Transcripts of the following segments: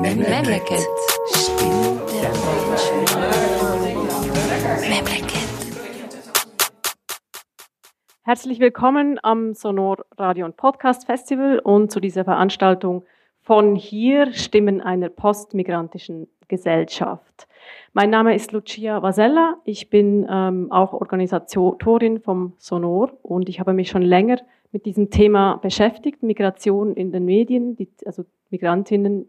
Memleket. Stimmen der Menschen. Memleket. Herzlich willkommen am Sonor Radio und Podcast Festival und zu dieser Veranstaltung von hier Stimmen einer postmigrantischen Gesellschaft. Mein Name ist Lucia Vasella. Ich bin ähm, auch Organisatorin vom Sonor und ich habe mich schon länger mit diesem Thema beschäftigt, Migration in den Medien, die, also Migrantinnen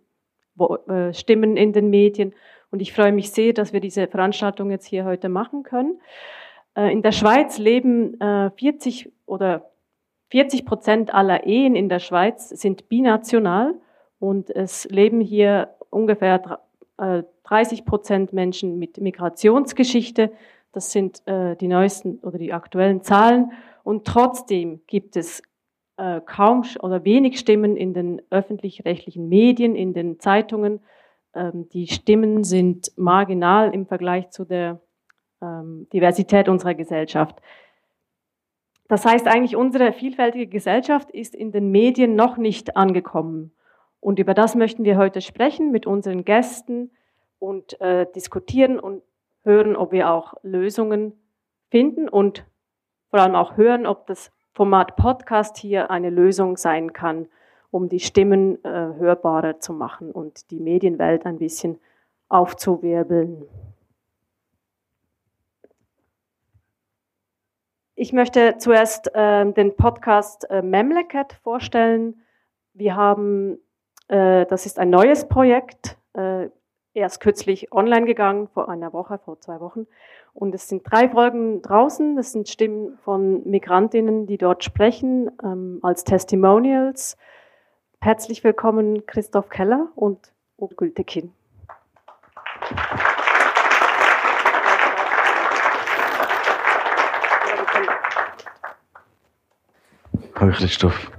Stimmen in den Medien. Und ich freue mich sehr, dass wir diese Veranstaltung jetzt hier heute machen können. Äh, in der Schweiz leben äh, 40 oder 40 Prozent aller Ehen in der Schweiz sind binational und es leben hier ungefähr 30 äh, Prozent Menschen mit Migrationsgeschichte. Das sind äh, die neuesten oder die aktuellen Zahlen. Und trotzdem gibt es äh, kaum oder wenig Stimmen in den öffentlich-rechtlichen Medien, in den Zeitungen. Ähm, die Stimmen sind marginal im Vergleich zu der ähm, Diversität unserer Gesellschaft. Das heißt eigentlich, unsere vielfältige Gesellschaft ist in den Medien noch nicht angekommen. Und über das möchten wir heute sprechen mit unseren Gästen und äh, diskutieren und hören, ob wir auch Lösungen finden und vor allem auch hören, ob das Format Podcast hier eine Lösung sein kann, um die Stimmen äh, hörbarer zu machen und die Medienwelt ein bisschen aufzuwirbeln. Ich möchte zuerst äh, den Podcast äh, Memleket vorstellen. Wir haben, äh, das ist ein neues Projekt, äh, erst kürzlich online gegangen, vor einer Woche, vor zwei Wochen. Und es sind drei Folgen draußen. Das sind Stimmen von Migrantinnen, die dort sprechen, ähm, als Testimonials. Herzlich willkommen Christoph Keller und Uwe Gültekin. Hallo Christoph.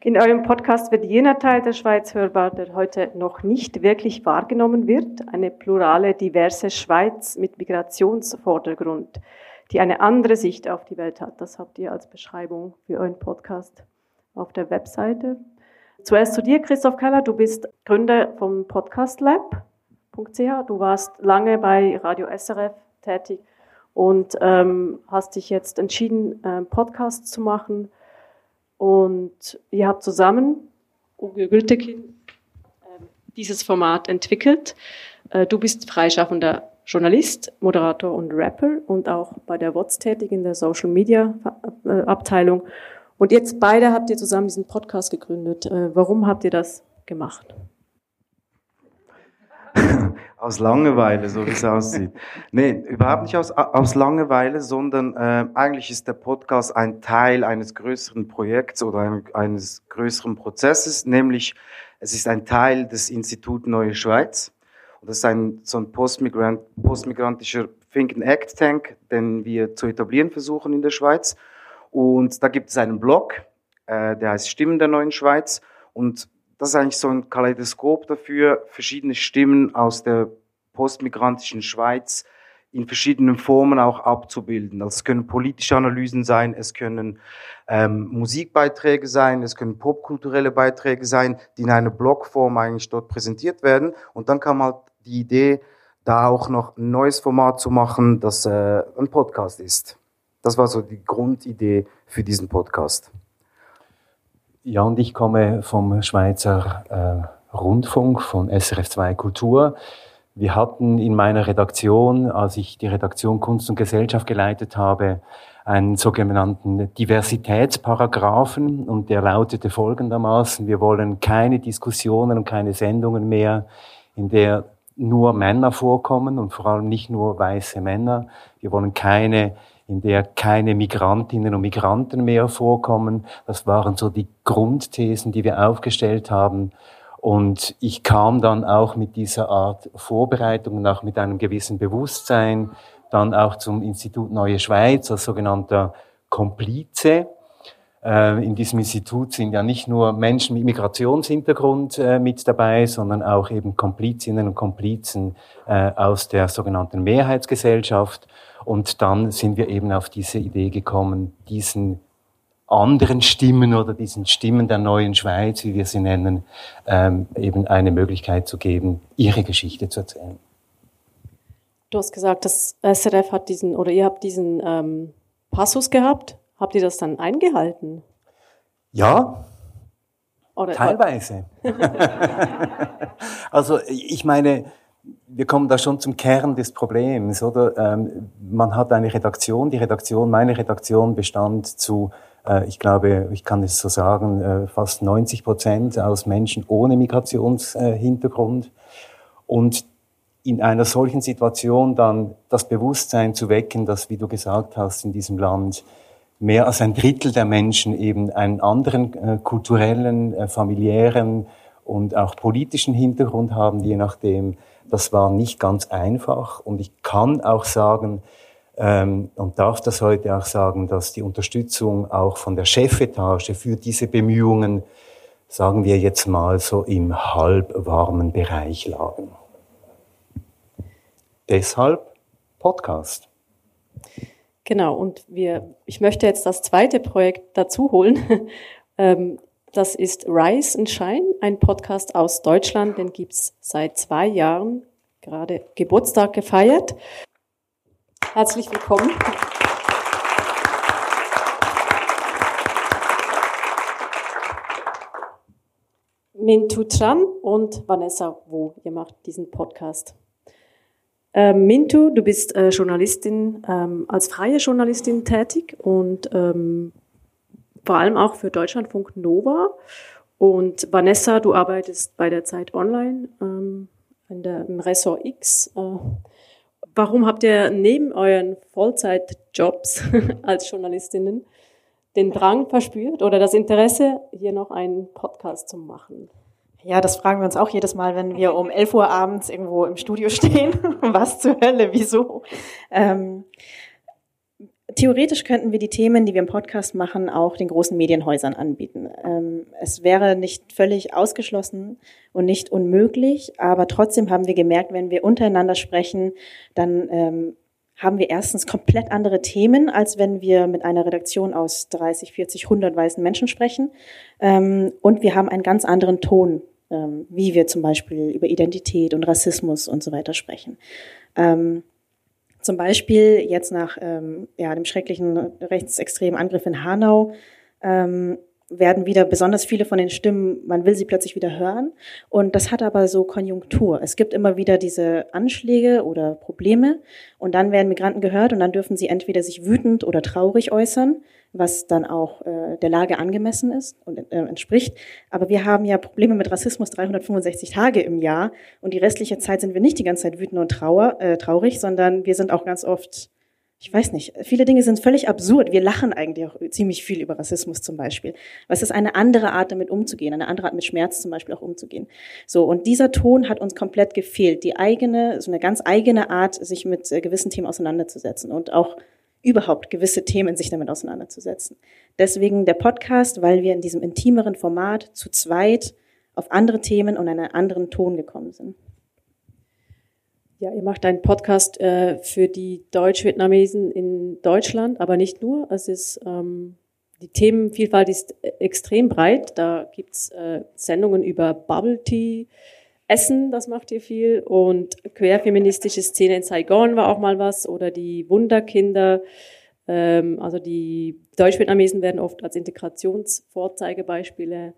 In eurem Podcast wird jener Teil der Schweiz hörbar, der heute noch nicht wirklich wahrgenommen wird. Eine plurale, diverse Schweiz mit Migrationsvordergrund, die eine andere Sicht auf die Welt hat. Das habt ihr als Beschreibung für euren Podcast auf der Webseite. Zuerst zu dir, Christoph Keller. Du bist Gründer vom podcastlab.ch. Du warst lange bei Radio SRF tätig und ähm, hast dich jetzt entschieden, einen Podcast zu machen und ihr habt zusammen, Uwe Gültekin, ähm, dieses Format entwickelt. Äh, du bist freischaffender Journalist, Moderator und Rapper und auch bei der WOTS tätig in der Social Media äh, Abteilung. Und jetzt beide habt ihr zusammen diesen Podcast gegründet. Äh, warum habt ihr das gemacht? aus Langeweile, so wie es aussieht. Nee, überhaupt nicht aus, aus Langeweile, sondern äh, eigentlich ist der Podcast ein Teil eines größeren Projekts oder ein, eines größeren Prozesses, nämlich es ist ein Teil des Institut Neue Schweiz. Und das ist ein, so ein Postmigrant, postmigrantischer Think and Act Tank, den wir zu etablieren versuchen in der Schweiz. Und da gibt es einen Blog, äh, der heißt Stimmen der Neuen Schweiz. Und das ist eigentlich so ein Kaleidoskop dafür, verschiedene Stimmen aus der postmigrantischen Schweiz in verschiedenen Formen auch abzubilden. Also es können politische Analysen sein, es können ähm, Musikbeiträge sein, es können popkulturelle Beiträge sein, die in einer Blogform eigentlich dort präsentiert werden. Und dann kam halt die Idee, da auch noch ein neues Format zu machen, das äh, ein Podcast ist. Das war so die Grundidee für diesen Podcast. Ja, und ich komme vom Schweizer äh, Rundfunk, von SRF 2 Kultur. Wir hatten in meiner Redaktion, als ich die Redaktion Kunst und Gesellschaft geleitet habe, einen sogenannten Diversitätsparagraphen und der lautete folgendermaßen, wir wollen keine Diskussionen und keine Sendungen mehr, in der nur Männer vorkommen und vor allem nicht nur weiße Männer. Wir wollen keine in der keine Migrantinnen und Migranten mehr vorkommen. Das waren so die Grundthesen, die wir aufgestellt haben. Und ich kam dann auch mit dieser Art Vorbereitung und auch mit einem gewissen Bewusstsein dann auch zum Institut Neue Schweiz als sogenannter Komplize. Äh, in diesem Institut sind ja nicht nur Menschen mit Migrationshintergrund äh, mit dabei, sondern auch eben Komplizinnen und Komplizen äh, aus der sogenannten Mehrheitsgesellschaft. Und dann sind wir eben auf diese Idee gekommen, diesen anderen Stimmen oder diesen Stimmen der neuen Schweiz, wie wir sie nennen, ähm, eben eine Möglichkeit zu geben, ihre Geschichte zu erzählen. Du hast gesagt, das SRF hat diesen, oder ihr habt diesen ähm, Passus gehabt. Habt ihr das dann eingehalten? Ja, oder, teilweise. also ich meine, wir kommen da schon zum Kern des Problems, oder? Ähm, man hat eine Redaktion, die Redaktion, meine Redaktion bestand zu, äh, ich glaube, ich kann es so sagen, äh, fast 90 Prozent aus Menschen ohne Migrationshintergrund. Und in einer solchen Situation dann das Bewusstsein zu wecken, dass, wie du gesagt hast, in diesem Land mehr als ein Drittel der Menschen eben einen anderen äh, kulturellen, äh, familiären und auch politischen Hintergrund haben, je nachdem. Das war nicht ganz einfach. Und ich kann auch sagen, ähm, und darf das heute auch sagen, dass die Unterstützung auch von der Chefetage für diese Bemühungen, sagen wir jetzt mal so im halbwarmen Bereich lagen. Deshalb Podcast. Genau, und wir, ich möchte jetzt das zweite Projekt dazu holen. Ähm, das ist Rise and Shine, ein Podcast aus Deutschland, den gibt's seit zwei Jahren, gerade Geburtstag gefeiert. Herzlich willkommen. Mintu Tran und Vanessa Wu, ihr macht diesen Podcast. Ähm, Mintu, du bist äh, Journalistin, ähm, als freie Journalistin tätig und ähm, vor allem auch für Deutschlandfunk Nova. Und Vanessa, du arbeitest bei der Zeit Online ähm, in der, im Ressort X. Äh, warum habt ihr neben euren Vollzeitjobs als Journalistinnen den Drang verspürt oder das Interesse, hier noch einen Podcast zu machen? Ja, das fragen wir uns auch jedes Mal, wenn wir um 11 Uhr abends irgendwo im Studio stehen. Was zur Hölle, wieso? Ähm, theoretisch könnten wir die Themen, die wir im Podcast machen, auch den großen Medienhäusern anbieten. Ähm, es wäre nicht völlig ausgeschlossen und nicht unmöglich, aber trotzdem haben wir gemerkt, wenn wir untereinander sprechen, dann ähm, haben wir erstens komplett andere Themen, als wenn wir mit einer Redaktion aus 30, 40, 100 weißen Menschen sprechen. Ähm, und wir haben einen ganz anderen Ton, ähm, wie wir zum Beispiel über Identität und Rassismus und so weiter sprechen. Ähm, zum Beispiel jetzt nach ja, dem schrecklichen rechtsextremen Angriff in Hanau werden wieder besonders viele von den Stimmen, man will sie plötzlich wieder hören. Und das hat aber so Konjunktur. Es gibt immer wieder diese Anschläge oder Probleme und dann werden Migranten gehört und dann dürfen sie entweder sich wütend oder traurig äußern, was dann auch äh, der Lage angemessen ist und äh, entspricht. Aber wir haben ja Probleme mit Rassismus 365 Tage im Jahr und die restliche Zeit sind wir nicht die ganze Zeit wütend und trauer, äh, traurig, sondern wir sind auch ganz oft ich weiß nicht, viele Dinge sind völlig absurd. Wir lachen eigentlich auch ziemlich viel über Rassismus zum Beispiel. Was ist eine andere Art, damit umzugehen, eine andere Art mit Schmerz zum Beispiel auch umzugehen. So, und dieser Ton hat uns komplett gefehlt. Die eigene, so eine ganz eigene Art, sich mit äh, gewissen Themen auseinanderzusetzen und auch überhaupt gewisse Themen sich damit auseinanderzusetzen. Deswegen der Podcast, weil wir in diesem intimeren Format zu zweit auf andere Themen und einen anderen Ton gekommen sind. Ja, ihr macht einen Podcast äh, für die Deutsch-Vietnamesen in Deutschland, aber nicht nur. Es ist ähm, die Themenvielfalt ist extrem breit. Da gibt's äh, Sendungen über Bubble Tea, Essen, das macht ihr viel, und querfeministische Szene in Saigon war auch mal was, oder die Wunderkinder. Ähm, also die Deutsch-Vietnamesen werden oft als Integrationsvorzeigebeispiele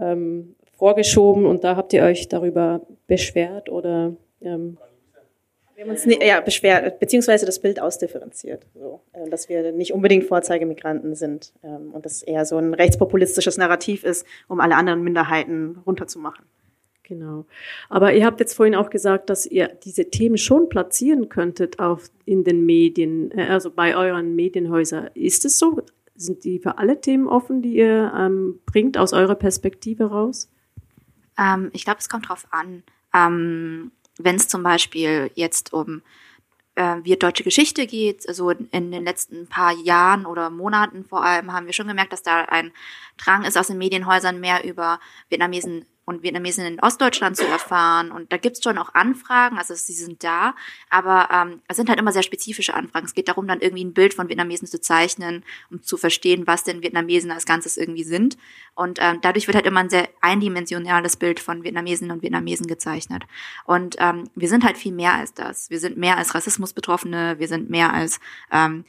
ähm, vorgeschoben, und da habt ihr euch darüber beschwert oder ähm, wir haben uns nie, ja, beschwert, beziehungsweise das Bild ausdifferenziert, so, äh, dass wir nicht unbedingt Vorzeigemigranten sind ähm, und das eher so ein rechtspopulistisches Narrativ ist, um alle anderen Minderheiten runterzumachen. Genau. Aber ihr habt jetzt vorhin auch gesagt, dass ihr diese Themen schon platzieren könntet auf, in den Medien, äh, also bei euren Medienhäusern. Ist es so? Sind die für alle Themen offen, die ihr ähm, bringt aus eurer Perspektive raus? Ähm, ich glaube, es kommt drauf an. Ähm, wenn es zum Beispiel jetzt um äh, wir deutsche Geschichte geht, also in den letzten paar Jahren oder Monaten vor allem, haben wir schon gemerkt, dass da ein Drang ist aus den Medienhäusern mehr über Vietnamesen und Vietnamesen in Ostdeutschland zu erfahren. Und da gibt's schon auch Anfragen, also sie sind da, aber ähm, es sind halt immer sehr spezifische Anfragen. Es geht darum, dann irgendwie ein Bild von Vietnamesen zu zeichnen, um zu verstehen, was denn Vietnamesen als Ganzes irgendwie sind. Und ähm, dadurch wird halt immer ein sehr eindimensionales Bild von Vietnamesen und Vietnamesen gezeichnet. Und ähm, wir sind halt viel mehr als das. Wir sind mehr als Rassismusbetroffene, wir sind mehr als ähm,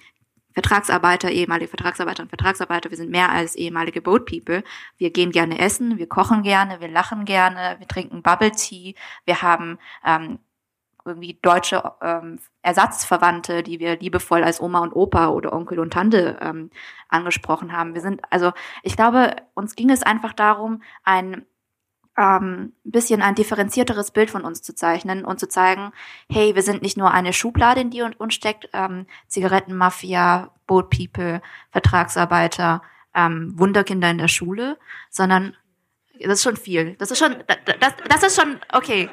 Vertragsarbeiter, ehemalige Vertragsarbeiter und Vertragsarbeiter, wir sind mehr als ehemalige Boat People. Wir gehen gerne essen, wir kochen gerne, wir lachen gerne, wir trinken Bubble Tea, wir haben ähm, irgendwie deutsche ähm, Ersatzverwandte, die wir liebevoll als Oma und Opa oder Onkel und Tante ähm, angesprochen haben. Wir sind, also ich glaube, uns ging es einfach darum, ein ähm, bisschen ein differenzierteres Bild von uns zu zeichnen und zu zeigen, hey, wir sind nicht nur eine Schublade, in die uns steckt, ähm, Zigarettenmafia, Boat People, Vertragsarbeiter, ähm, Wunderkinder in der Schule, sondern das ist schon viel. Das ist schon, das, das ist schon, okay.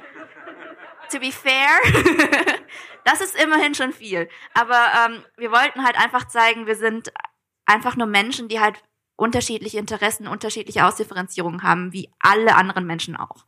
To be fair, das ist immerhin schon viel. Aber ähm, wir wollten halt einfach zeigen, wir sind einfach nur Menschen, die halt unterschiedliche Interessen, unterschiedliche Ausdifferenzierungen haben, wie alle anderen Menschen auch.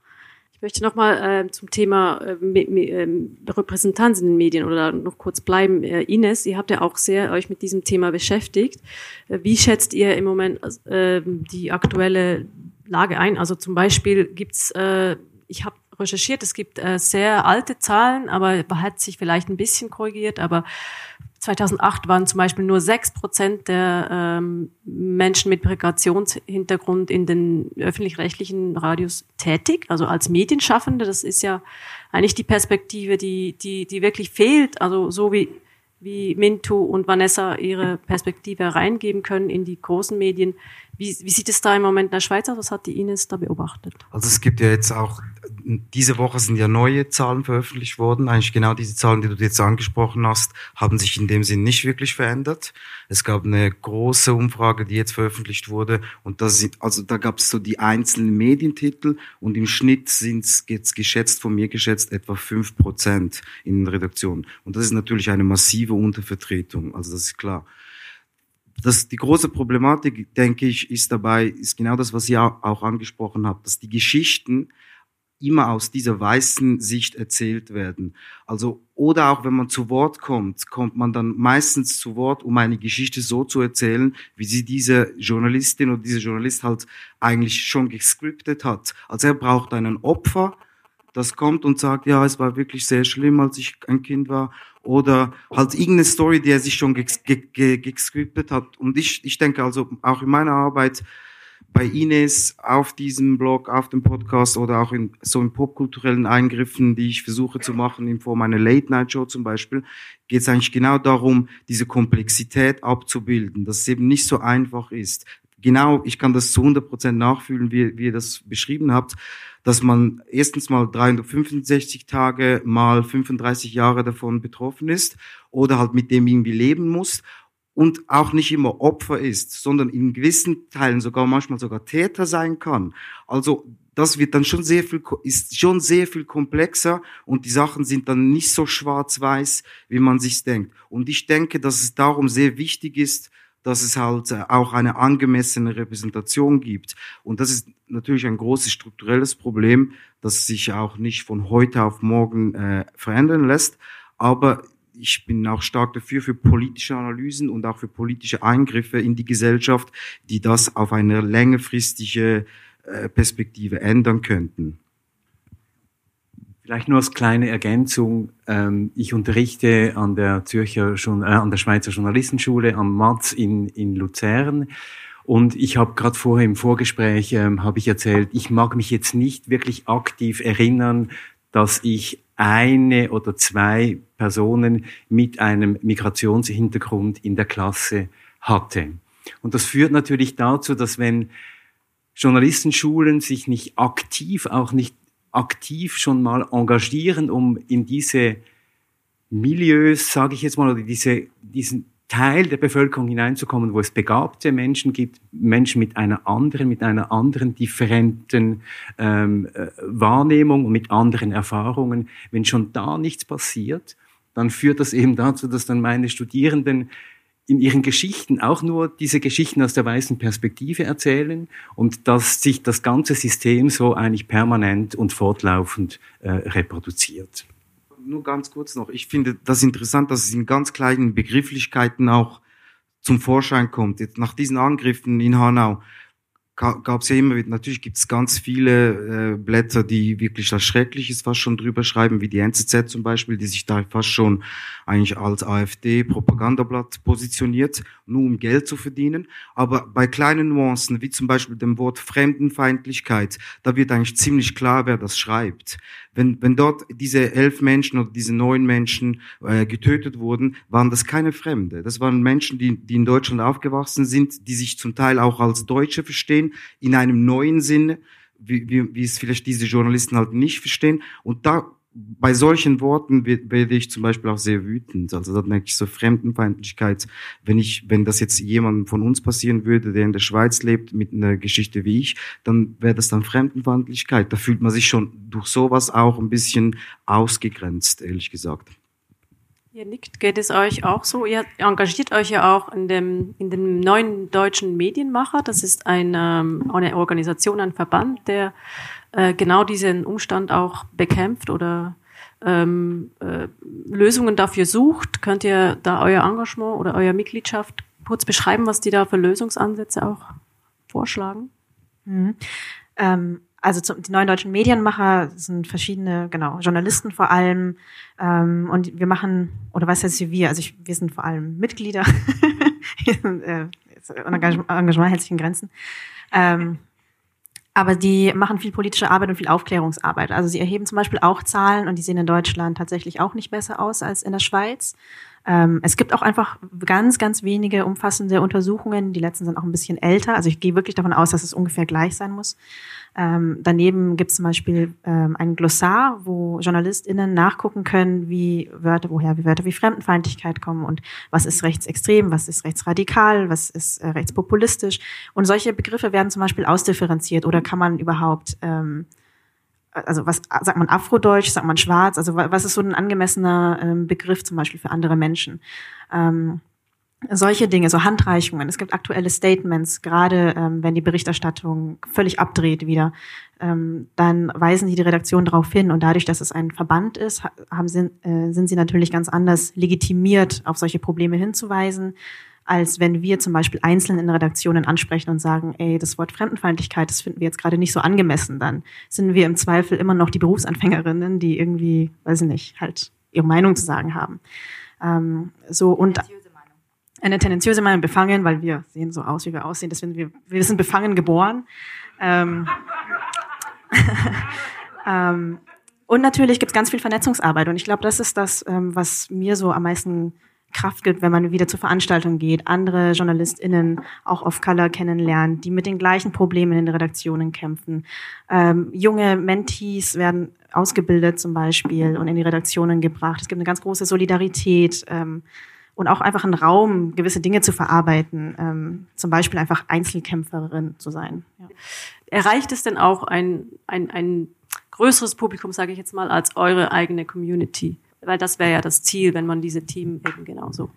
Ich möchte nochmal äh, zum Thema äh, äh, Repräsentanz in den Medien oder noch kurz bleiben. Äh, Ines, ihr habt ja auch sehr euch mit diesem Thema beschäftigt. Äh, wie schätzt ihr im Moment äh, die aktuelle Lage ein? Also zum Beispiel gibt's, äh, ich habe recherchiert, es gibt äh, sehr alte Zahlen, aber hat sich vielleicht ein bisschen korrigiert, aber 2008 waren zum Beispiel nur sechs Prozent der ähm, Menschen mit Migrationshintergrund in den öffentlich-rechtlichen Radios tätig, also als Medienschaffende. Das ist ja eigentlich die Perspektive, die, die, die wirklich fehlt. Also so wie, wie Mintu und Vanessa ihre Perspektive reingeben können in die großen Medien, wie, wie sieht es da im Moment in der Schweiz aus? Was hat die Ines da beobachtet? Also es gibt ja jetzt auch, diese Woche sind ja neue Zahlen veröffentlicht worden. Eigentlich genau diese Zahlen, die du jetzt angesprochen hast, haben sich in dem Sinn nicht wirklich verändert. Es gab eine große Umfrage, die jetzt veröffentlicht wurde. Und das sind, also da gab es so die einzelnen Medientitel und im Schnitt sind es jetzt geschätzt, von mir geschätzt, etwa fünf Prozent in den Redaktionen. Und das ist natürlich eine massive Untervertretung. Also das ist klar das, die große Problematik, denke ich, ist dabei, ist genau das, was ihr auch angesprochen habt, dass die Geschichten immer aus dieser weißen Sicht erzählt werden. Also, oder auch wenn man zu Wort kommt, kommt man dann meistens zu Wort, um eine Geschichte so zu erzählen, wie sie diese Journalistin oder dieser Journalist halt eigentlich schon gescriptet hat. Also er braucht einen Opfer, das kommt und sagt, ja, es war wirklich sehr schlimm, als ich ein Kind war. Oder halt irgendeine Story, die er sich schon gescriptet hat. Und ich, ich denke also auch in meiner Arbeit bei Ines auf diesem Blog, auf dem Podcast oder auch in so in popkulturellen Eingriffen, die ich versuche zu machen in Form einer Late-Night-Show zum Beispiel, geht es eigentlich genau darum, diese Komplexität abzubilden, dass es eben nicht so einfach ist. Genau, ich kann das zu 100 Prozent nachfühlen, wie, wie ihr das beschrieben habt dass man erstens mal 365 Tage mal 35 Jahre davon betroffen ist oder halt mit dem irgendwie leben muss und auch nicht immer Opfer ist, sondern in gewissen Teilen sogar manchmal sogar Täter sein kann. Also das wird dann schon sehr viel, ist schon sehr viel komplexer und die Sachen sind dann nicht so schwarz-weiß, wie man sich denkt. Und ich denke, dass es darum sehr wichtig ist, dass es halt äh, auch eine angemessene Repräsentation gibt. Und das ist natürlich ein großes strukturelles Problem, das sich auch nicht von heute auf morgen äh, verändern lässt. Aber ich bin auch stark dafür für politische Analysen und auch für politische Eingriffe in die Gesellschaft, die das auf eine längerfristige äh, Perspektive ändern könnten. Vielleicht nur als kleine Ergänzung. Ähm, ich unterrichte an der Zürcher, äh, an der Schweizer Journalistenschule am Matz in, in Luzern. Und ich habe gerade vorher im Vorgespräch ähm, habe ich erzählt, ich mag mich jetzt nicht wirklich aktiv erinnern, dass ich eine oder zwei Personen mit einem Migrationshintergrund in der Klasse hatte. Und das führt natürlich dazu, dass wenn Journalistenschulen sich nicht aktiv, auch nicht aktiv schon mal engagieren, um in diese Milieus, sage ich jetzt mal, oder diese, diesen Teil der Bevölkerung hineinzukommen, wo es begabte Menschen gibt, Menschen mit einer anderen, mit einer anderen differenten ähm, äh, Wahrnehmung und mit anderen Erfahrungen. Wenn schon da nichts passiert, dann führt das eben dazu, dass dann meine Studierenden in ihren Geschichten auch nur diese Geschichten aus der weißen Perspektive erzählen und dass sich das ganze System so eigentlich permanent und fortlaufend äh, reproduziert. Nur ganz kurz noch. Ich finde das interessant, dass es in ganz kleinen Begrifflichkeiten auch zum Vorschein kommt. Jetzt nach diesen Angriffen in Hanau gab es ja immer wieder, natürlich gibt es ganz viele äh, Blätter, die wirklich das Schreckliches fast schon drüber schreiben, wie die NZZ zum Beispiel, die sich da fast schon eigentlich als AfD-Propagandablatt positioniert, nur um Geld zu verdienen. Aber bei kleinen Nuancen, wie zum Beispiel dem Wort Fremdenfeindlichkeit, da wird eigentlich ziemlich klar, wer das schreibt. Wenn, wenn dort diese elf Menschen oder diese neun Menschen äh, getötet wurden, waren das keine Fremde. Das waren Menschen, die, die in Deutschland aufgewachsen sind, die sich zum Teil auch als Deutsche verstehen, in einem neuen Sinne, wie, wie, wie es vielleicht diese Journalisten halt nicht verstehen. Und da bei solchen Worten werde ich zum Beispiel auch sehr wütend. Also da merke ich so Fremdenfeindlichkeit. Wenn ich, wenn das jetzt jemandem von uns passieren würde, der in der Schweiz lebt, mit einer Geschichte wie ich, dann wäre das dann Fremdenfeindlichkeit. Da fühlt man sich schon durch sowas auch ein bisschen ausgegrenzt, ehrlich gesagt. Ihr nickt, geht es euch auch so? Ihr engagiert euch ja auch in dem, in dem neuen deutschen Medienmacher. Das ist eine, ähm, eine Organisation, ein Verband, der äh, genau diesen Umstand auch bekämpft oder ähm, äh, Lösungen dafür sucht. Könnt ihr da euer Engagement oder euer Mitgliedschaft kurz beschreiben, was die da für Lösungsansätze auch vorschlagen? Mhm. Ähm, also zum, die neuen deutschen Medienmacher sind verschiedene, genau, Journalisten vor allem. Ähm, und wir machen, oder was heißt wir? Also ich, wir sind vor allem Mitglieder. äh, Engagement, Engagement hält sich in Grenzen. Ähm, aber die machen viel politische Arbeit und viel Aufklärungsarbeit. Also sie erheben zum Beispiel auch Zahlen und die sehen in Deutschland tatsächlich auch nicht besser aus als in der Schweiz. Ähm, es gibt auch einfach ganz, ganz wenige umfassende Untersuchungen. Die letzten sind auch ein bisschen älter. Also ich gehe wirklich davon aus, dass es ungefähr gleich sein muss. Ähm, daneben gibt es zum Beispiel ähm, ein Glossar, wo JournalistInnen nachgucken können, wie Wörter, woher wie Wörter wie Fremdenfeindlichkeit kommen und was ist rechtsextrem, was ist rechtsradikal, was ist äh, rechtspopulistisch. Und solche Begriffe werden zum Beispiel ausdifferenziert oder kann man überhaupt ähm, also was sagt man Afrodeutsch, sagt man Schwarz, also was ist so ein angemessener ähm, Begriff zum Beispiel für andere Menschen? Ähm, solche Dinge, so Handreichungen. Es gibt aktuelle Statements, gerade ähm, wenn die Berichterstattung völlig abdreht wieder, ähm, dann weisen die die Redaktion darauf hin und dadurch, dass es ein Verband ist, haben sie, äh, sind sie natürlich ganz anders legitimiert, auf solche Probleme hinzuweisen, als wenn wir zum Beispiel einzeln in Redaktionen ansprechen und sagen, ey, das Wort Fremdenfeindlichkeit, das finden wir jetzt gerade nicht so angemessen, dann sind wir im Zweifel immer noch die Berufsanfängerinnen, die irgendwie, weiß ich nicht, halt ihre Meinung zu sagen haben. Ähm, so und eine tendenziöse Meinung befangen, weil wir sehen so aus, wie wir aussehen. Deswegen wir, wir sind befangen geboren. Ähm, ähm, und natürlich gibt es ganz viel Vernetzungsarbeit. Und ich glaube, das ist das, ähm, was mir so am meisten Kraft gibt, wenn man wieder zur Veranstaltung geht, andere JournalistInnen auch auf Color kennenlernt, die mit den gleichen Problemen in den Redaktionen kämpfen. Ähm, junge Mentees werden ausgebildet zum Beispiel und in die Redaktionen gebracht. Es gibt eine ganz große Solidarität. Ähm, und auch einfach einen Raum, gewisse Dinge zu verarbeiten, ähm, zum Beispiel einfach Einzelkämpferin zu sein. Ja. Erreicht es denn auch ein, ein, ein größeres Publikum, sage ich jetzt mal, als eure eigene Community? Weil das wäre ja das Ziel, wenn man diese Team eben genauso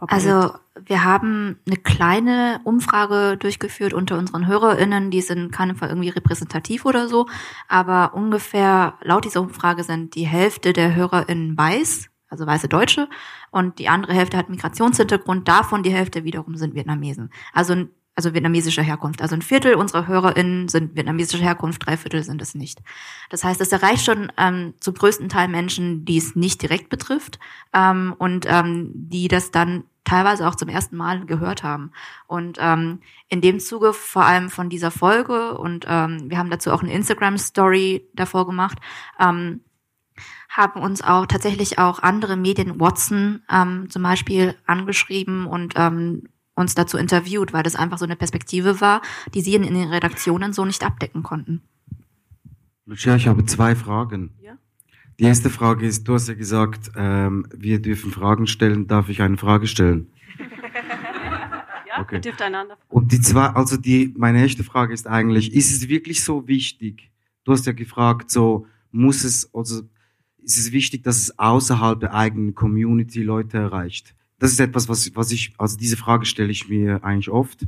also wir haben eine kleine Umfrage durchgeführt unter unseren HörerInnen, die sind keinem Fall irgendwie repräsentativ oder so, aber ungefähr laut dieser Umfrage sind die Hälfte der HörerInnen weiß, also weiße Deutsche, und die andere Hälfte hat Migrationshintergrund, davon die Hälfte wiederum sind Vietnamesen. Also, also vietnamesischer Herkunft. Also ein Viertel unserer HörerInnen sind vietnamesischer Herkunft, drei Viertel sind es nicht. Das heißt, es erreicht schon ähm, zum größten Teil Menschen, die es nicht direkt betrifft ähm, und ähm, die das dann teilweise auch zum ersten Mal gehört haben. Und ähm, in dem Zuge vor allem von dieser Folge und ähm, wir haben dazu auch eine Instagram-Story davor gemacht, ähm, haben uns auch tatsächlich auch andere Medien, Watson ähm, zum Beispiel, angeschrieben und ähm, uns dazu interviewt, weil das einfach so eine Perspektive war, die sie in, in den Redaktionen so nicht abdecken konnten. Lucia, ich habe zwei Fragen. Ja? Die erste Frage ist, du hast ja gesagt, ähm, wir dürfen Fragen stellen. Darf ich eine Frage stellen? ja, okay. ihr dürft einander. Und die zwei, also die, meine erste Frage ist eigentlich, ist es wirklich so wichtig? Du hast ja gefragt, so, muss es, also ist es wichtig, dass es außerhalb der eigenen Community Leute erreicht. Das ist etwas, was, was ich, also diese Frage stelle ich mir eigentlich oft,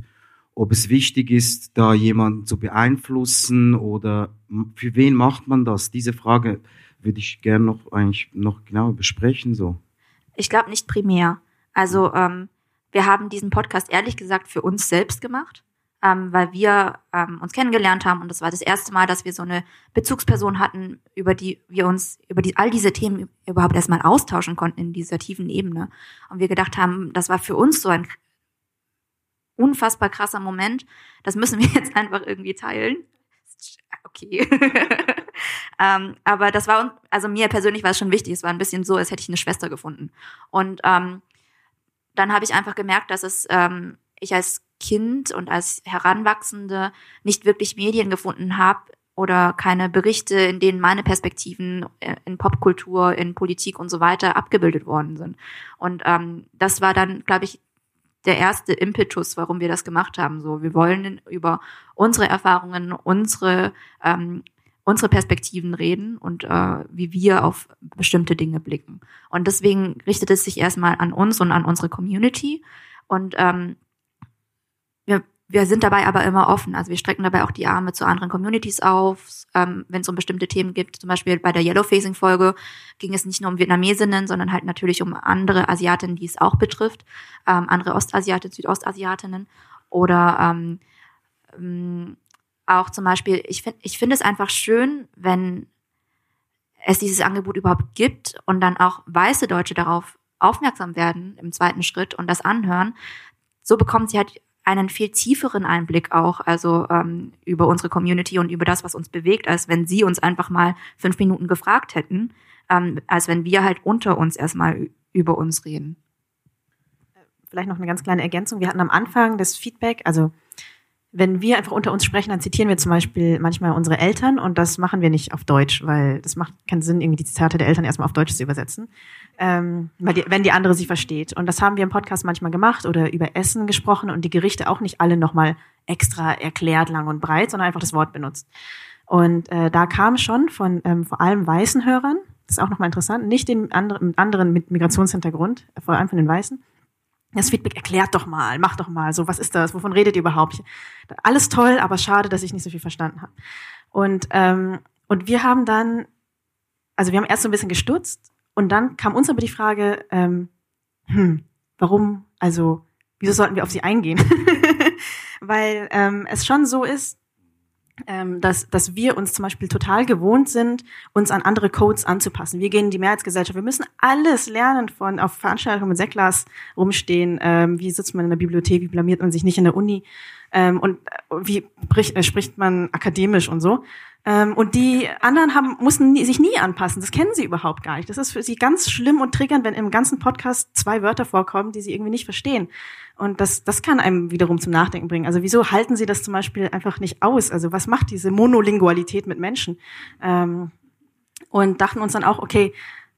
ob es wichtig ist, da jemanden zu beeinflussen oder für wen macht man das? Diese Frage würde ich gerne noch eigentlich noch genauer besprechen, so. Ich glaube nicht primär. Also, ähm, wir haben diesen Podcast ehrlich gesagt für uns selbst gemacht ähm, weil wir ähm, uns kennengelernt haben und das war das erste Mal, dass wir so eine Bezugsperson hatten, über die wir uns über die, all diese Themen überhaupt erstmal austauschen konnten in dieser tiefen Ebene. Und wir gedacht haben, das war für uns so ein unfassbar krasser Moment. Das müssen wir jetzt einfach irgendwie teilen. Okay. ähm, aber das war, also mir persönlich war es schon wichtig. Es war ein bisschen so, als hätte ich eine Schwester gefunden. Und ähm, dann habe ich einfach gemerkt, dass es ähm, ich als Kind und als Heranwachsende nicht wirklich Medien gefunden habe oder keine Berichte, in denen meine Perspektiven äh, in Popkultur, in Politik und so weiter abgebildet worden sind. Und ähm, das war dann, glaube ich, der erste Impetus, warum wir das gemacht haben. So, wir wollen über unsere Erfahrungen, unsere ähm, unsere Perspektiven reden und äh, wie wir auf bestimmte Dinge blicken. Und deswegen richtet es sich erstmal an uns und an unsere Community. Und ähm, wir, sind dabei aber immer offen. Also wir strecken dabei auch die Arme zu anderen Communities auf, ähm, wenn es um bestimmte Themen geht. Zum Beispiel bei der Yellowfacing-Folge ging es nicht nur um Vietnamesinnen, sondern halt natürlich um andere Asiatinnen, die es auch betrifft, ähm, andere Ostasiatinnen, Südostasiatinnen oder ähm, ähm, auch zum Beispiel, ich finde ich finde es einfach schön, wenn es dieses Angebot überhaupt gibt und dann auch weiße Deutsche darauf aufmerksam werden im zweiten Schritt und das anhören. So bekommt sie halt einen viel tieferen Einblick auch, also ähm, über unsere Community und über das, was uns bewegt, als wenn sie uns einfach mal fünf Minuten gefragt hätten, ähm, als wenn wir halt unter uns erstmal über uns reden. Vielleicht noch eine ganz kleine Ergänzung. Wir hatten am Anfang das Feedback, also wenn wir einfach unter uns sprechen, dann zitieren wir zum Beispiel manchmal unsere Eltern und das machen wir nicht auf Deutsch, weil das macht keinen Sinn, irgendwie die Zitate der Eltern erstmal auf Deutsch zu übersetzen, ähm, weil die, wenn die andere sie versteht. Und das haben wir im Podcast manchmal gemacht oder über Essen gesprochen und die Gerichte auch nicht alle nochmal extra erklärt, lang und breit, sondern einfach das Wort benutzt. Und äh, da kam schon von ähm, vor allem weißen Hörern, das ist auch nochmal interessant, nicht den anderen, anderen mit Migrationshintergrund, vor allem von den Weißen, das Feedback erklärt doch mal, mach doch mal, so was ist das, wovon redet ihr überhaupt? Alles toll, aber schade, dass ich nicht so viel verstanden habe. Und ähm, und wir haben dann, also wir haben erst so ein bisschen gestutzt und dann kam uns aber die Frage, ähm, hm, warum, also wieso sollten wir auf sie eingehen? Weil ähm, es schon so ist, ähm, dass, dass wir uns zum Beispiel total gewohnt sind, uns an andere Codes anzupassen. Wir gehen in die Mehrheitsgesellschaft. Wir müssen alles lernen von auf Veranstaltungen mit Sektglas rumstehen. Ähm, wie sitzt man in der Bibliothek? Wie blamiert man sich nicht in der Uni? Ähm, und äh, wie spricht, äh, spricht man akademisch und so? Ähm, und die anderen haben, mussten nie, sich nie anpassen. Das kennen sie überhaupt gar nicht. Das ist für sie ganz schlimm und triggernd, wenn im ganzen Podcast zwei Wörter vorkommen, die sie irgendwie nicht verstehen. Und das, das kann einem wiederum zum Nachdenken bringen. Also wieso halten sie das zum Beispiel einfach nicht aus? Also was macht diese Monolingualität mit Menschen? Ähm, und dachten uns dann auch, okay,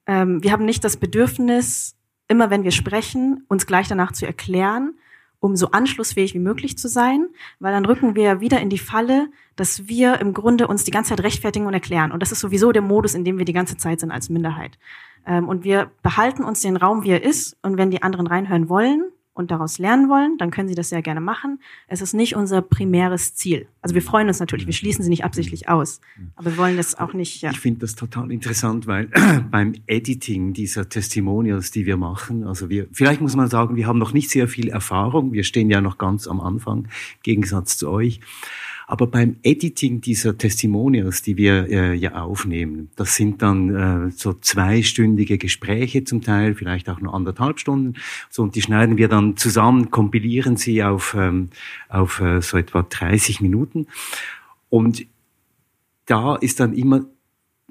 ähm, wir haben nicht das Bedürfnis, immer wenn wir sprechen, uns gleich danach zu erklären, um so anschlussfähig wie möglich zu sein, weil dann rücken wir wieder in die Falle, dass wir im Grunde uns die ganze Zeit rechtfertigen und erklären. Und das ist sowieso der Modus, in dem wir die ganze Zeit sind als Minderheit. Ähm, und wir behalten uns den Raum, wie er ist. Und wenn die anderen reinhören wollen, und daraus lernen wollen, dann können Sie das sehr gerne machen. Es ist nicht unser primäres Ziel. Also wir freuen uns natürlich, wir schließen sie nicht absichtlich aus, aber wir wollen das auch nicht. Ja. Ich finde das total interessant, weil beim Editing dieser Testimonials, die wir machen, also wir, vielleicht muss man sagen, wir haben noch nicht sehr viel Erfahrung, wir stehen ja noch ganz am Anfang, im Gegensatz zu euch. Aber beim Editing dieser Testimonials, die wir äh, ja aufnehmen, das sind dann äh, so zweistündige Gespräche zum Teil, vielleicht auch nur anderthalb Stunden. So, und die schneiden wir dann zusammen, kompilieren sie auf, ähm, auf äh, so etwa 30 Minuten. Und da ist dann immer,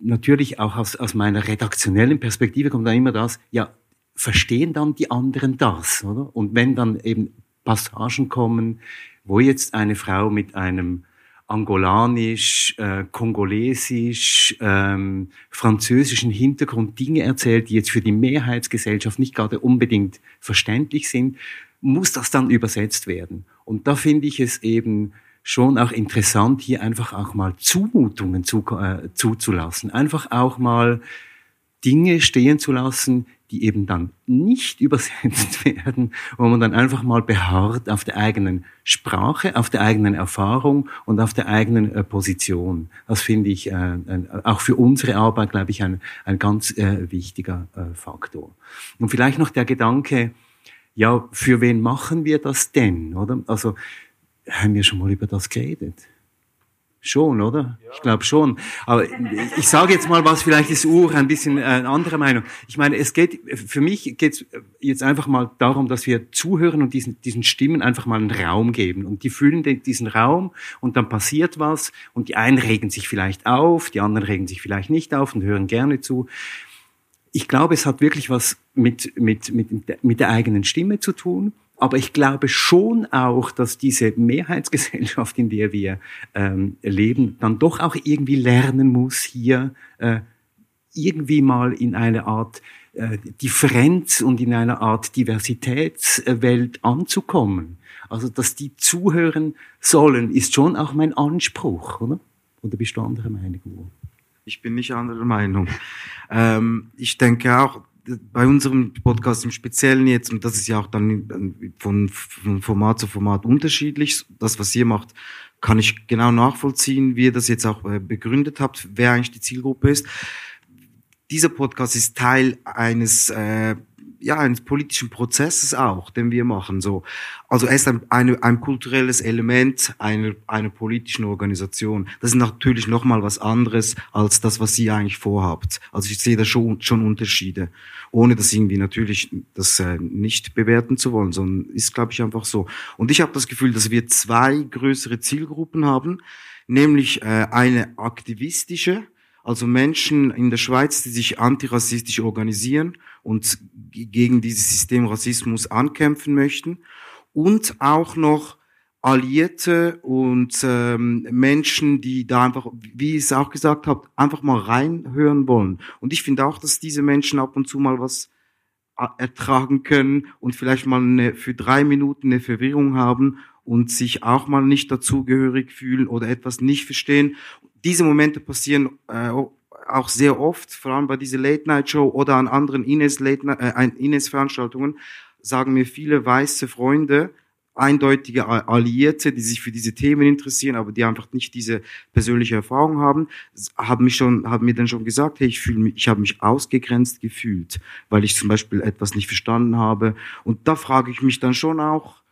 natürlich auch aus, aus meiner redaktionellen Perspektive kommt dann immer das, ja, verstehen dann die anderen das, oder? Und wenn dann eben Passagen kommen, wo jetzt eine Frau mit einem angolanisch, äh, kongolesisch, ähm, französischen Hintergrund Dinge erzählt, die jetzt für die Mehrheitsgesellschaft nicht gerade unbedingt verständlich sind, muss das dann übersetzt werden. Und da finde ich es eben schon auch interessant, hier einfach auch mal Zumutungen zu, äh, zuzulassen. Einfach auch mal Dinge stehen zu lassen, die eben dann nicht übersetzt werden, wo man dann einfach mal beharrt auf der eigenen Sprache, auf der eigenen Erfahrung und auf der eigenen äh, Position. Das finde ich äh, auch für unsere Arbeit, glaube ich, ein, ein ganz äh, wichtiger äh, Faktor. Und vielleicht noch der Gedanke, ja, für wen machen wir das denn, oder? Also, haben wir schon mal über das geredet? Schon, oder? Ich glaube schon. Aber ich sage jetzt mal was, vielleicht ist Uhr ein bisschen äh, eine andere Meinung. Ich meine, es geht, für mich geht es jetzt einfach mal darum, dass wir zuhören und diesen, diesen Stimmen einfach mal einen Raum geben. Und die füllen den, diesen Raum und dann passiert was und die einen regen sich vielleicht auf, die anderen regen sich vielleicht nicht auf und hören gerne zu. Ich glaube, es hat wirklich was mit, mit, mit, mit der eigenen Stimme zu tun. Aber ich glaube schon auch, dass diese Mehrheitsgesellschaft, in der wir ähm, leben, dann doch auch irgendwie lernen muss, hier äh, irgendwie mal in eine Art äh, Differenz und in einer Art Diversitätswelt anzukommen. Also, dass die zuhören sollen, ist schon auch mein Anspruch, oder? Oder bist du anderer Meinung? Ich bin nicht anderer Meinung. Ähm, ich denke auch, bei unserem Podcast im Speziellen jetzt, und das ist ja auch dann von, von Format zu Format unterschiedlich, das, was ihr macht, kann ich genau nachvollziehen, wie ihr das jetzt auch äh, begründet habt, wer eigentlich die Zielgruppe ist. Dieser Podcast ist Teil eines äh, ja, eines politischen Prozesses auch, den wir machen. So, also er ist ein, eine, ein kulturelles Element einer, einer politischen Organisation. Das ist natürlich noch mal was anderes als das, was Sie eigentlich vorhabt. Also ich sehe da schon, schon Unterschiede, ohne das irgendwie natürlich das äh, nicht bewerten zu wollen, sondern ist, glaube ich, einfach so. Und ich habe das Gefühl, dass wir zwei größere Zielgruppen haben, nämlich äh, eine aktivistische, also Menschen in der Schweiz, die sich antirassistisch organisieren und gegen dieses System Rassismus ankämpfen möchten. Und auch noch Alliierte und ähm, Menschen, die da einfach, wie ich es auch gesagt habe, einfach mal reinhören wollen. Und ich finde auch, dass diese Menschen ab und zu mal was äh, ertragen können und vielleicht mal eine, für drei Minuten eine Verwirrung haben und sich auch mal nicht dazugehörig fühlen oder etwas nicht verstehen diese Momente passieren äh, auch sehr oft, vor allem bei dieser Late-Night-Show oder an anderen Ines-Veranstaltungen, äh, sagen mir viele weiße Freunde, eindeutige Alliierte, die sich für diese Themen interessieren, aber die einfach nicht diese persönliche Erfahrung haben, haben mich schon, haben mir dann schon gesagt, hey, ich fühle mich, ich habe mich ausgegrenzt gefühlt, weil ich zum Beispiel etwas nicht verstanden habe. Und da frage ich mich dann schon auch,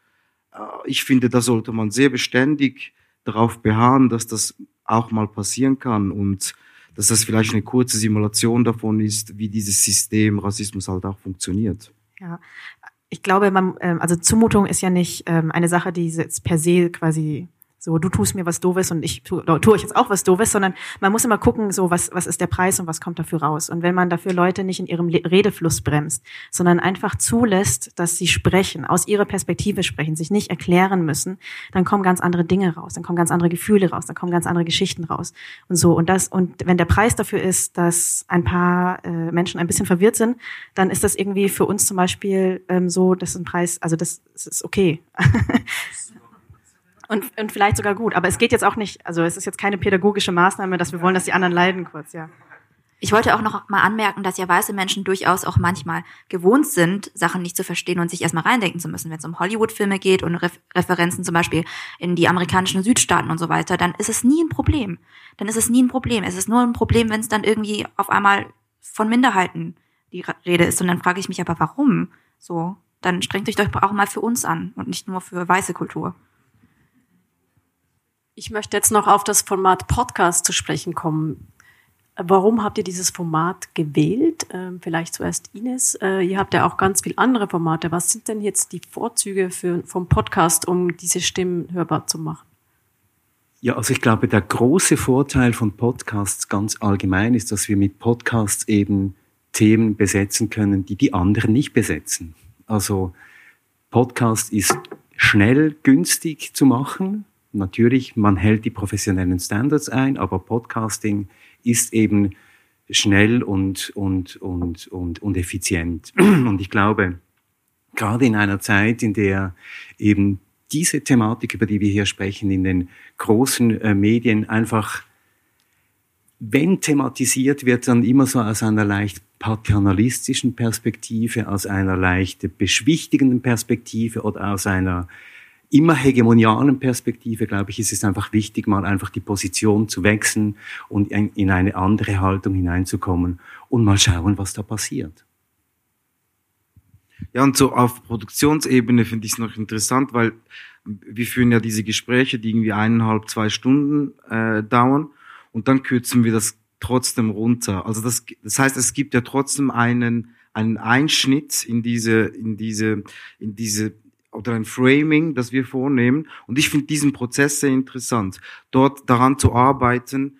äh, ich finde, da sollte man sehr beständig darauf beharren, dass das auch mal passieren kann und dass das vielleicht eine kurze Simulation davon ist, wie dieses System Rassismus halt auch funktioniert. Ja, ich glaube, man, ähm, also Zumutung ist ja nicht ähm, eine Sache, die jetzt per se quasi so, du tust mir was Doofes und ich tue, tue ich jetzt auch was Doofes, sondern man muss immer gucken, so was, was ist der Preis und was kommt dafür raus. Und wenn man dafür Leute nicht in ihrem Redefluss bremst, sondern einfach zulässt, dass sie sprechen, aus ihrer Perspektive sprechen, sich nicht erklären müssen, dann kommen ganz andere Dinge raus, dann kommen ganz andere Gefühle raus, dann kommen ganz andere Geschichten raus und so. Und das, und wenn der Preis dafür ist, dass ein paar äh, Menschen ein bisschen verwirrt sind, dann ist das irgendwie für uns zum Beispiel ähm, so, dass ein Preis, also das, das ist okay. Und, und vielleicht sogar gut. Aber es geht jetzt auch nicht, also es ist jetzt keine pädagogische Maßnahme, dass wir wollen, dass die anderen leiden kurz, ja. Ich wollte auch noch mal anmerken, dass ja weiße Menschen durchaus auch manchmal gewohnt sind, Sachen nicht zu verstehen und sich erstmal reindenken zu müssen. Wenn es um Hollywood-Filme geht und Re Referenzen zum Beispiel in die amerikanischen Südstaaten und so weiter, dann ist es nie ein Problem. Dann ist es nie ein Problem. Es ist nur ein Problem, wenn es dann irgendwie auf einmal von Minderheiten die Rede ist. Und dann frage ich mich aber, warum? So, dann strengt euch doch auch mal für uns an und nicht nur für weiße Kultur. Ich möchte jetzt noch auf das Format Podcast zu sprechen kommen. Warum habt ihr dieses Format gewählt? Ähm, vielleicht zuerst Ines. Äh, ihr habt ja auch ganz viele andere Formate. Was sind denn jetzt die Vorzüge für, vom Podcast, um diese Stimmen hörbar zu machen? Ja, also ich glaube, der große Vorteil von Podcasts ganz allgemein ist, dass wir mit Podcasts eben Themen besetzen können, die die anderen nicht besetzen. Also Podcast ist schnell, günstig zu machen natürlich, man hält die professionellen Standards ein, aber Podcasting ist eben schnell und, und, und, und, und effizient. Und ich glaube, gerade in einer Zeit, in der eben diese Thematik, über die wir hier sprechen, in den großen äh, Medien einfach wenn thematisiert wird, dann immer so aus einer leicht paternalistischen Perspektive, aus einer leicht beschwichtigenden Perspektive oder aus einer immer hegemonialen Perspektive, glaube ich, ist es einfach wichtig, mal einfach die Position zu wechseln und in eine andere Haltung hineinzukommen und mal schauen, was da passiert. Ja, und so auf Produktionsebene finde ich es noch interessant, weil wir führen ja diese Gespräche, die irgendwie eineinhalb, zwei Stunden äh, dauern und dann kürzen wir das trotzdem runter. Also das, das heißt, es gibt ja trotzdem einen, einen Einschnitt in diese, in diese, in diese oder ein Framing, das wir vornehmen. Und ich finde diesen Prozess sehr interessant, dort daran zu arbeiten,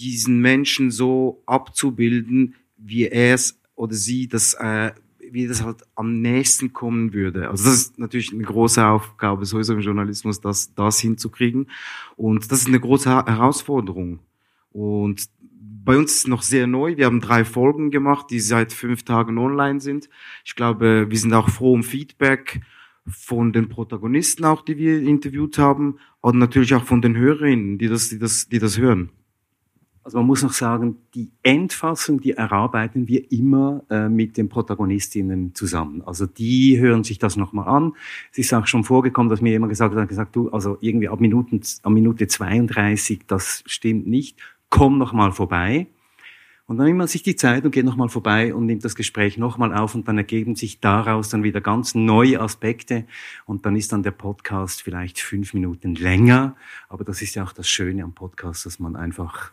diesen Menschen so abzubilden, wie er es oder sie das, äh, wie das halt am nächsten kommen würde. Also das ist natürlich eine große Aufgabe, sowieso im Journalismus, das, das hinzukriegen. Und das ist eine große Herausforderung. Und bei uns ist es noch sehr neu. Wir haben drei Folgen gemacht, die seit fünf Tagen online sind. Ich glaube, wir sind auch froh um Feedback von den Protagonisten auch, die wir interviewt haben, und natürlich auch von den Hörerinnen, die das, die das, die das hören. Also man muss noch sagen, die Endfassung, die erarbeiten wir immer äh, mit den Protagonistinnen zusammen. Also die hören sich das nochmal an. Es ist auch schon vorgekommen, dass mir jemand gesagt hat, gesagt, du, also irgendwie ab Minuten, ab Minute 32, das stimmt nicht. Komm nochmal vorbei. Und dann nimmt man sich die Zeit und geht nochmal vorbei und nimmt das Gespräch nochmal auf und dann ergeben sich daraus dann wieder ganz neue Aspekte und dann ist dann der Podcast vielleicht fünf Minuten länger. Aber das ist ja auch das Schöne am Podcast, dass man einfach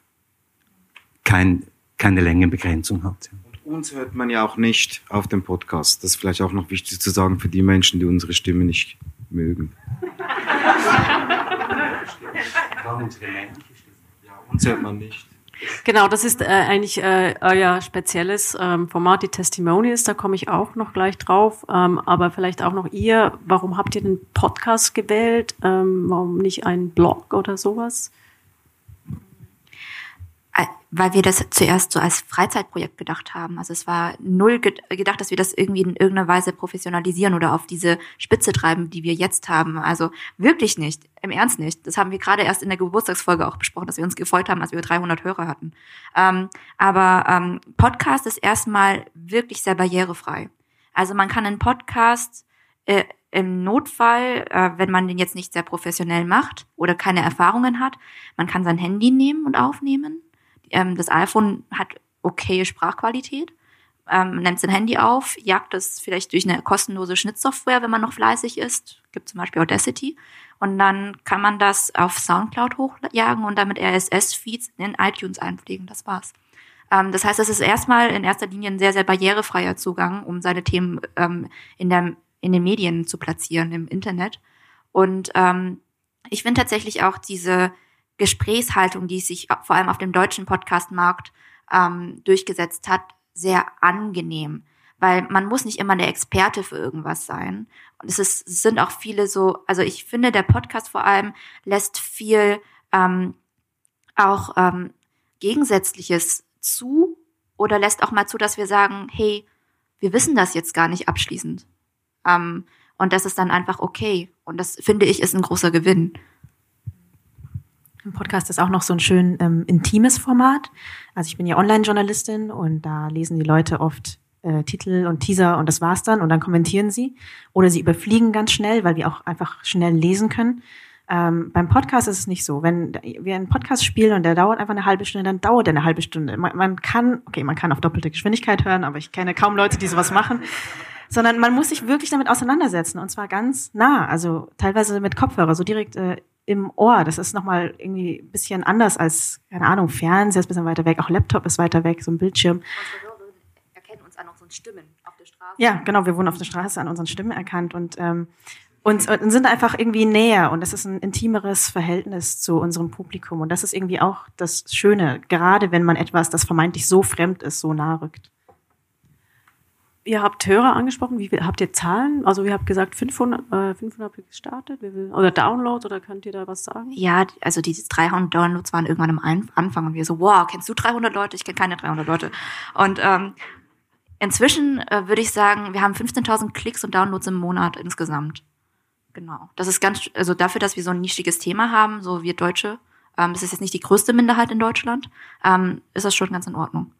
kein, keine Längenbegrenzung hat. Und uns hört man ja auch nicht auf dem Podcast. Das ist vielleicht auch noch wichtig zu sagen für die Menschen, die unsere Stimme nicht mögen. Ja, uns hört man nicht. Genau, das ist äh, eigentlich äh, euer spezielles ähm, Format, die Testimonials. Da komme ich auch noch gleich drauf. Ähm, aber vielleicht auch noch ihr. Warum habt ihr den Podcast gewählt? Ähm, warum nicht einen Blog oder sowas? Weil wir das zuerst so als Freizeitprojekt gedacht haben. Also es war null gedacht, dass wir das irgendwie in irgendeiner Weise professionalisieren oder auf diese Spitze treiben, die wir jetzt haben. Also wirklich nicht, im Ernst nicht. Das haben wir gerade erst in der Geburtstagsfolge auch besprochen, dass wir uns gefreut haben, als wir 300 Hörer hatten. Ähm, aber ähm, Podcast ist erstmal wirklich sehr barrierefrei. Also man kann einen Podcast äh, im Notfall, äh, wenn man den jetzt nicht sehr professionell macht oder keine Erfahrungen hat, man kann sein Handy nehmen und aufnehmen ähm, das iPhone hat okaye Sprachqualität. Ähm, nimmt sein Handy auf, jagt es vielleicht durch eine kostenlose Schnittsoftware, wenn man noch fleißig ist. Gibt zum Beispiel Audacity. Und dann kann man das auf Soundcloud hochjagen und damit RSS-Feeds in iTunes einpflegen. Das war's. Ähm, das heißt, es ist erstmal in erster Linie ein sehr, sehr barrierefreier Zugang, um seine Themen ähm, in, der, in den Medien zu platzieren, im Internet. Und ähm, ich finde tatsächlich auch diese Gesprächshaltung, die sich vor allem auf dem deutschen Podcastmarkt ähm, durchgesetzt hat, sehr angenehm. Weil man muss nicht immer der Experte für irgendwas sein. Und es, ist, es sind auch viele so, also ich finde, der Podcast vor allem lässt viel ähm, auch ähm, Gegensätzliches zu oder lässt auch mal zu, dass wir sagen, hey, wir wissen das jetzt gar nicht abschließend. Ähm, und das ist dann einfach okay. Und das finde ich ist ein großer Gewinn. Ein Podcast ist auch noch so ein schön ähm, intimes Format. Also ich bin ja Online-Journalistin und da lesen die Leute oft äh, Titel und Teaser und das war's dann und dann kommentieren sie. Oder sie überfliegen ganz schnell, weil wir auch einfach schnell lesen können. Ähm, beim Podcast ist es nicht so. Wenn wir einen Podcast spielen und der dauert einfach eine halbe Stunde, dann dauert er eine halbe Stunde. Man, man kann, okay, man kann auf doppelte Geschwindigkeit hören, aber ich kenne kaum Leute, die sowas machen. Sondern man muss sich wirklich damit auseinandersetzen und zwar ganz nah, also teilweise mit Kopfhörer, so direkt äh, im Ohr. Das ist nochmal irgendwie ein bisschen anders als, keine Ahnung, Fernseher ist ein bisschen weiter weg, auch Laptop ist weiter weg, so ein Bildschirm. Unsere erkennen uns an unseren Stimmen auf der Straße. Ja, genau, wir wurden auf der Straße an unseren Stimmen erkannt und, ähm, und, und sind einfach irgendwie näher und es ist ein intimeres Verhältnis zu unserem Publikum und das ist irgendwie auch das Schöne, gerade wenn man etwas, das vermeintlich so fremd ist, so nah rückt. Ihr habt Hörer angesprochen. Wie viel habt ihr Zahlen? Also ihr habt gesagt 500, äh, 500 gestartet. Wie viel, oder Downloads oder könnt ihr da was sagen? Ja, also diese 300 Downloads waren irgendwann am Anfang und wir so, wow, kennst du 300 Leute? Ich kenne keine 300 Leute. Und ähm, inzwischen äh, würde ich sagen, wir haben 15.000 Klicks und Downloads im Monat insgesamt. Genau. Das ist ganz, also dafür, dass wir so ein nischiges Thema haben, so wir Deutsche, ähm, das ist jetzt nicht die größte Minderheit in Deutschland, ähm, ist das schon ganz in Ordnung.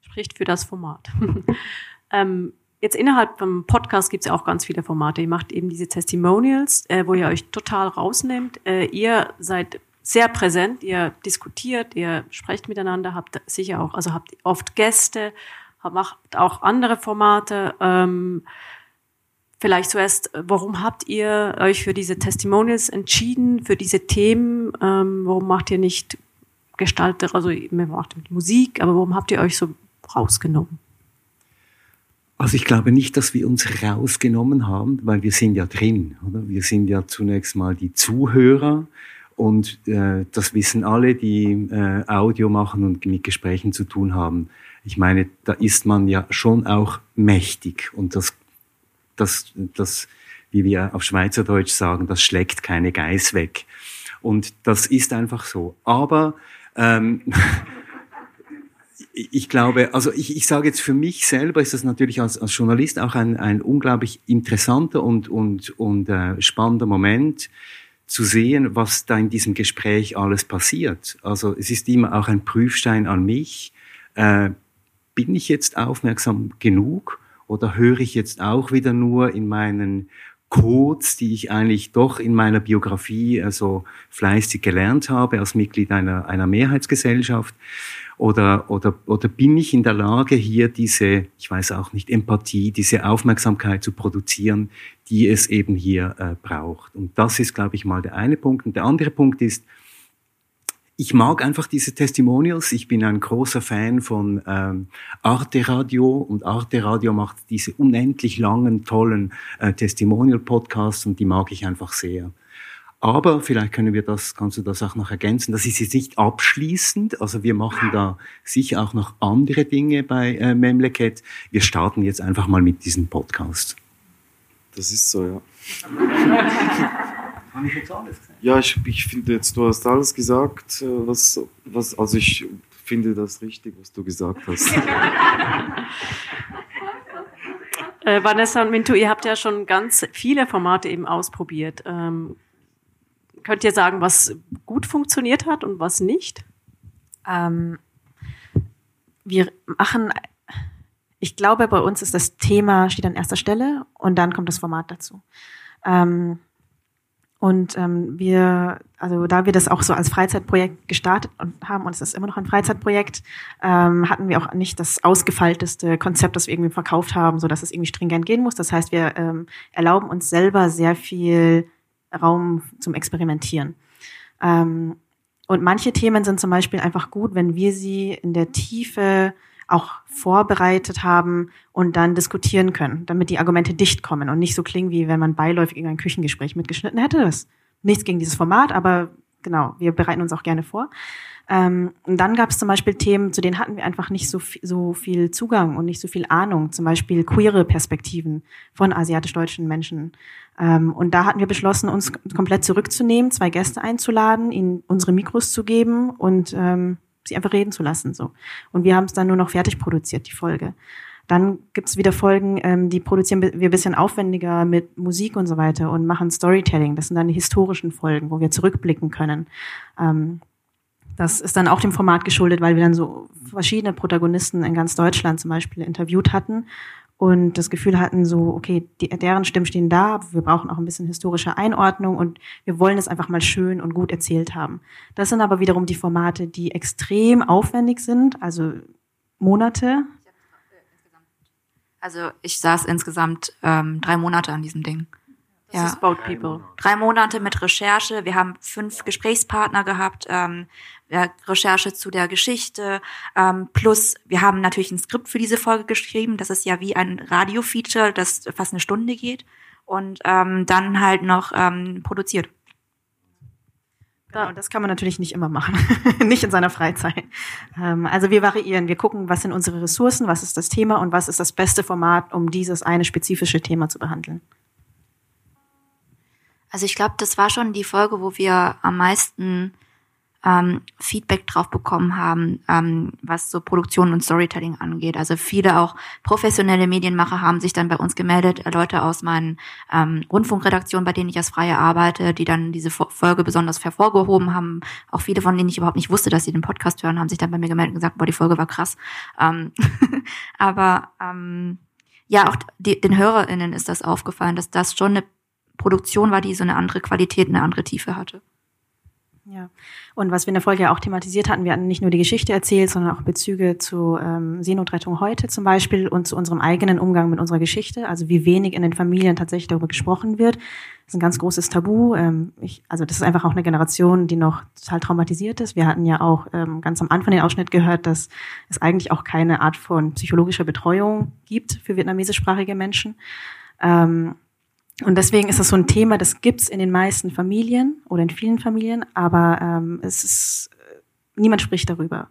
Spricht für das Format. ähm, jetzt innerhalb vom Podcast gibt es ja auch ganz viele Formate. Ihr macht eben diese Testimonials, äh, wo ihr euch total rausnehmt. Äh, ihr seid sehr präsent, ihr diskutiert, ihr sprecht miteinander, habt sicher auch, also habt oft Gäste, macht auch andere Formate. Ähm, vielleicht zuerst, warum habt ihr euch für diese Testimonials entschieden, für diese Themen? Ähm, warum macht ihr nicht Gestalter, also ihr macht Musik, aber warum habt ihr euch so rausgenommen? Also ich glaube nicht, dass wir uns rausgenommen haben, weil wir sind ja drin, oder? Wir sind ja zunächst mal die Zuhörer und äh, das wissen alle, die äh, Audio machen und mit Gesprächen zu tun haben. Ich meine, da ist man ja schon auch mächtig und das, das, das, wie wir auf Schweizerdeutsch sagen, das schlägt keine Geiß weg. Und das ist einfach so. Aber ähm, ich glaube, also ich, ich sage jetzt für mich selber ist das natürlich als, als Journalist auch ein, ein unglaublich interessanter und, und, und äh, spannender Moment, zu sehen, was da in diesem Gespräch alles passiert. Also es ist immer auch ein Prüfstein an mich. Äh, bin ich jetzt aufmerksam genug oder höre ich jetzt auch wieder nur in meinen Codes, die ich eigentlich doch in meiner Biografie also fleißig gelernt habe als Mitglied einer, einer Mehrheitsgesellschaft? Oder, oder, oder bin ich in der Lage, hier diese, ich weiß auch nicht, Empathie, diese Aufmerksamkeit zu produzieren, die es eben hier äh, braucht? Und das ist, glaube ich, mal der eine Punkt. Und der andere Punkt ist, ich mag einfach diese Testimonials. Ich bin ein großer Fan von ähm, Arte Radio und Arte Radio macht diese unendlich langen, tollen äh, Testimonial-Podcasts und die mag ich einfach sehr. Aber vielleicht können wir das, kannst du das auch noch ergänzen. Das ist jetzt nicht abschließend. Also wir machen da sicher auch noch andere Dinge bei äh, Memleket. Wir starten jetzt einfach mal mit diesem Podcast. Das ist so, ja. Habe ich jetzt alles gesagt? Ja, ich, ich finde jetzt, du hast alles gesagt, äh, was, was, also ich finde das richtig, was du gesagt hast. äh, Vanessa und Mintu, ihr habt ja schon ganz viele Formate eben ausprobiert. Ähm, Könnt ihr sagen, was gut funktioniert hat und was nicht? Ähm, wir machen, ich glaube, bei uns ist das Thema steht an erster Stelle und dann kommt das Format dazu. Ähm, und ähm, wir, also da wir das auch so als Freizeitprojekt gestartet und haben, und es ist immer noch ein Freizeitprojekt, ähm, hatten wir auch nicht das ausgefeilteste Konzept, das wir irgendwie verkauft haben, so dass es irgendwie stringent gehen muss. Das heißt, wir ähm, erlauben uns selber sehr viel Raum zum Experimentieren. Ähm, und manche Themen sind zum Beispiel einfach gut, wenn wir sie in der Tiefe auch vorbereitet haben und dann diskutieren können, damit die Argumente dicht kommen und nicht so klingen, wie wenn man beiläufig in ein Küchengespräch mitgeschnitten hätte. Das nichts gegen dieses Format, aber genau, wir bereiten uns auch gerne vor. Ähm, und dann gab es zum Beispiel Themen, zu denen hatten wir einfach nicht so, so viel Zugang und nicht so viel Ahnung. Zum Beispiel queere Perspektiven von asiatisch-deutschen Menschen. Ähm, und da hatten wir beschlossen, uns komplett zurückzunehmen, zwei Gäste einzuladen, ihnen unsere Mikros zu geben und ähm, sie einfach reden zu lassen. So. Und wir haben es dann nur noch fertig produziert, die Folge. Dann gibt's wieder Folgen, ähm, die produzieren wir bisschen aufwendiger mit Musik und so weiter und machen Storytelling. Das sind dann die historischen Folgen, wo wir zurückblicken können. Ähm, das ist dann auch dem Format geschuldet, weil wir dann so verschiedene Protagonisten in ganz Deutschland zum Beispiel interviewt hatten und das Gefühl hatten, so, okay, die, deren Stimmen stehen da, wir brauchen auch ein bisschen historische Einordnung und wir wollen es einfach mal schön und gut erzählt haben. Das sind aber wiederum die Formate, die extrem aufwendig sind, also Monate. Also ich saß insgesamt ähm, drei Monate an diesem Ding. Das ja. ist Boat People. Drei Monate mit Recherche. Wir haben fünf Gesprächspartner gehabt, ähm, Recherche zu der Geschichte. Ähm, plus, wir haben natürlich ein Skript für diese Folge geschrieben. Das ist ja wie ein Radio-Feature, das fast eine Stunde geht. Und ähm, dann halt noch ähm, produziert. Genau, das kann man natürlich nicht immer machen, nicht in seiner Freizeit. Ähm, also wir variieren, wir gucken, was sind unsere Ressourcen, was ist das Thema und was ist das beste Format, um dieses eine spezifische Thema zu behandeln. Also ich glaube, das war schon die Folge, wo wir am meisten ähm, Feedback drauf bekommen haben, ähm, was so Produktion und Storytelling angeht. Also viele auch professionelle Medienmacher haben sich dann bei uns gemeldet, Leute aus meinen ähm, Rundfunkredaktionen, bei denen ich als Freie arbeite, die dann diese Folge besonders hervorgehoben haben. Auch viele, von denen ich überhaupt nicht wusste, dass sie den Podcast hören, haben sich dann bei mir gemeldet und gesagt, boah, die Folge war krass. Ähm, aber ähm, ja, auch die, den HörerInnen ist das aufgefallen, dass das schon eine Produktion war, die so eine andere Qualität, eine andere Tiefe hatte. Ja, und was wir in der Folge ja auch thematisiert hatten, wir hatten nicht nur die Geschichte erzählt, sondern auch Bezüge zu ähm, Seenotrettung heute zum Beispiel und zu unserem eigenen Umgang mit unserer Geschichte, also wie wenig in den Familien tatsächlich darüber gesprochen wird. Das ist ein ganz großes Tabu. Ähm, ich, also das ist einfach auch eine Generation, die noch total traumatisiert ist. Wir hatten ja auch ähm, ganz am Anfang den Ausschnitt gehört, dass es eigentlich auch keine Art von psychologischer Betreuung gibt für vietnamesischsprachige Menschen. Ähm, und deswegen ist das so ein Thema, das gibt's in den meisten Familien oder in vielen Familien, aber ähm, es ist äh, niemand spricht darüber.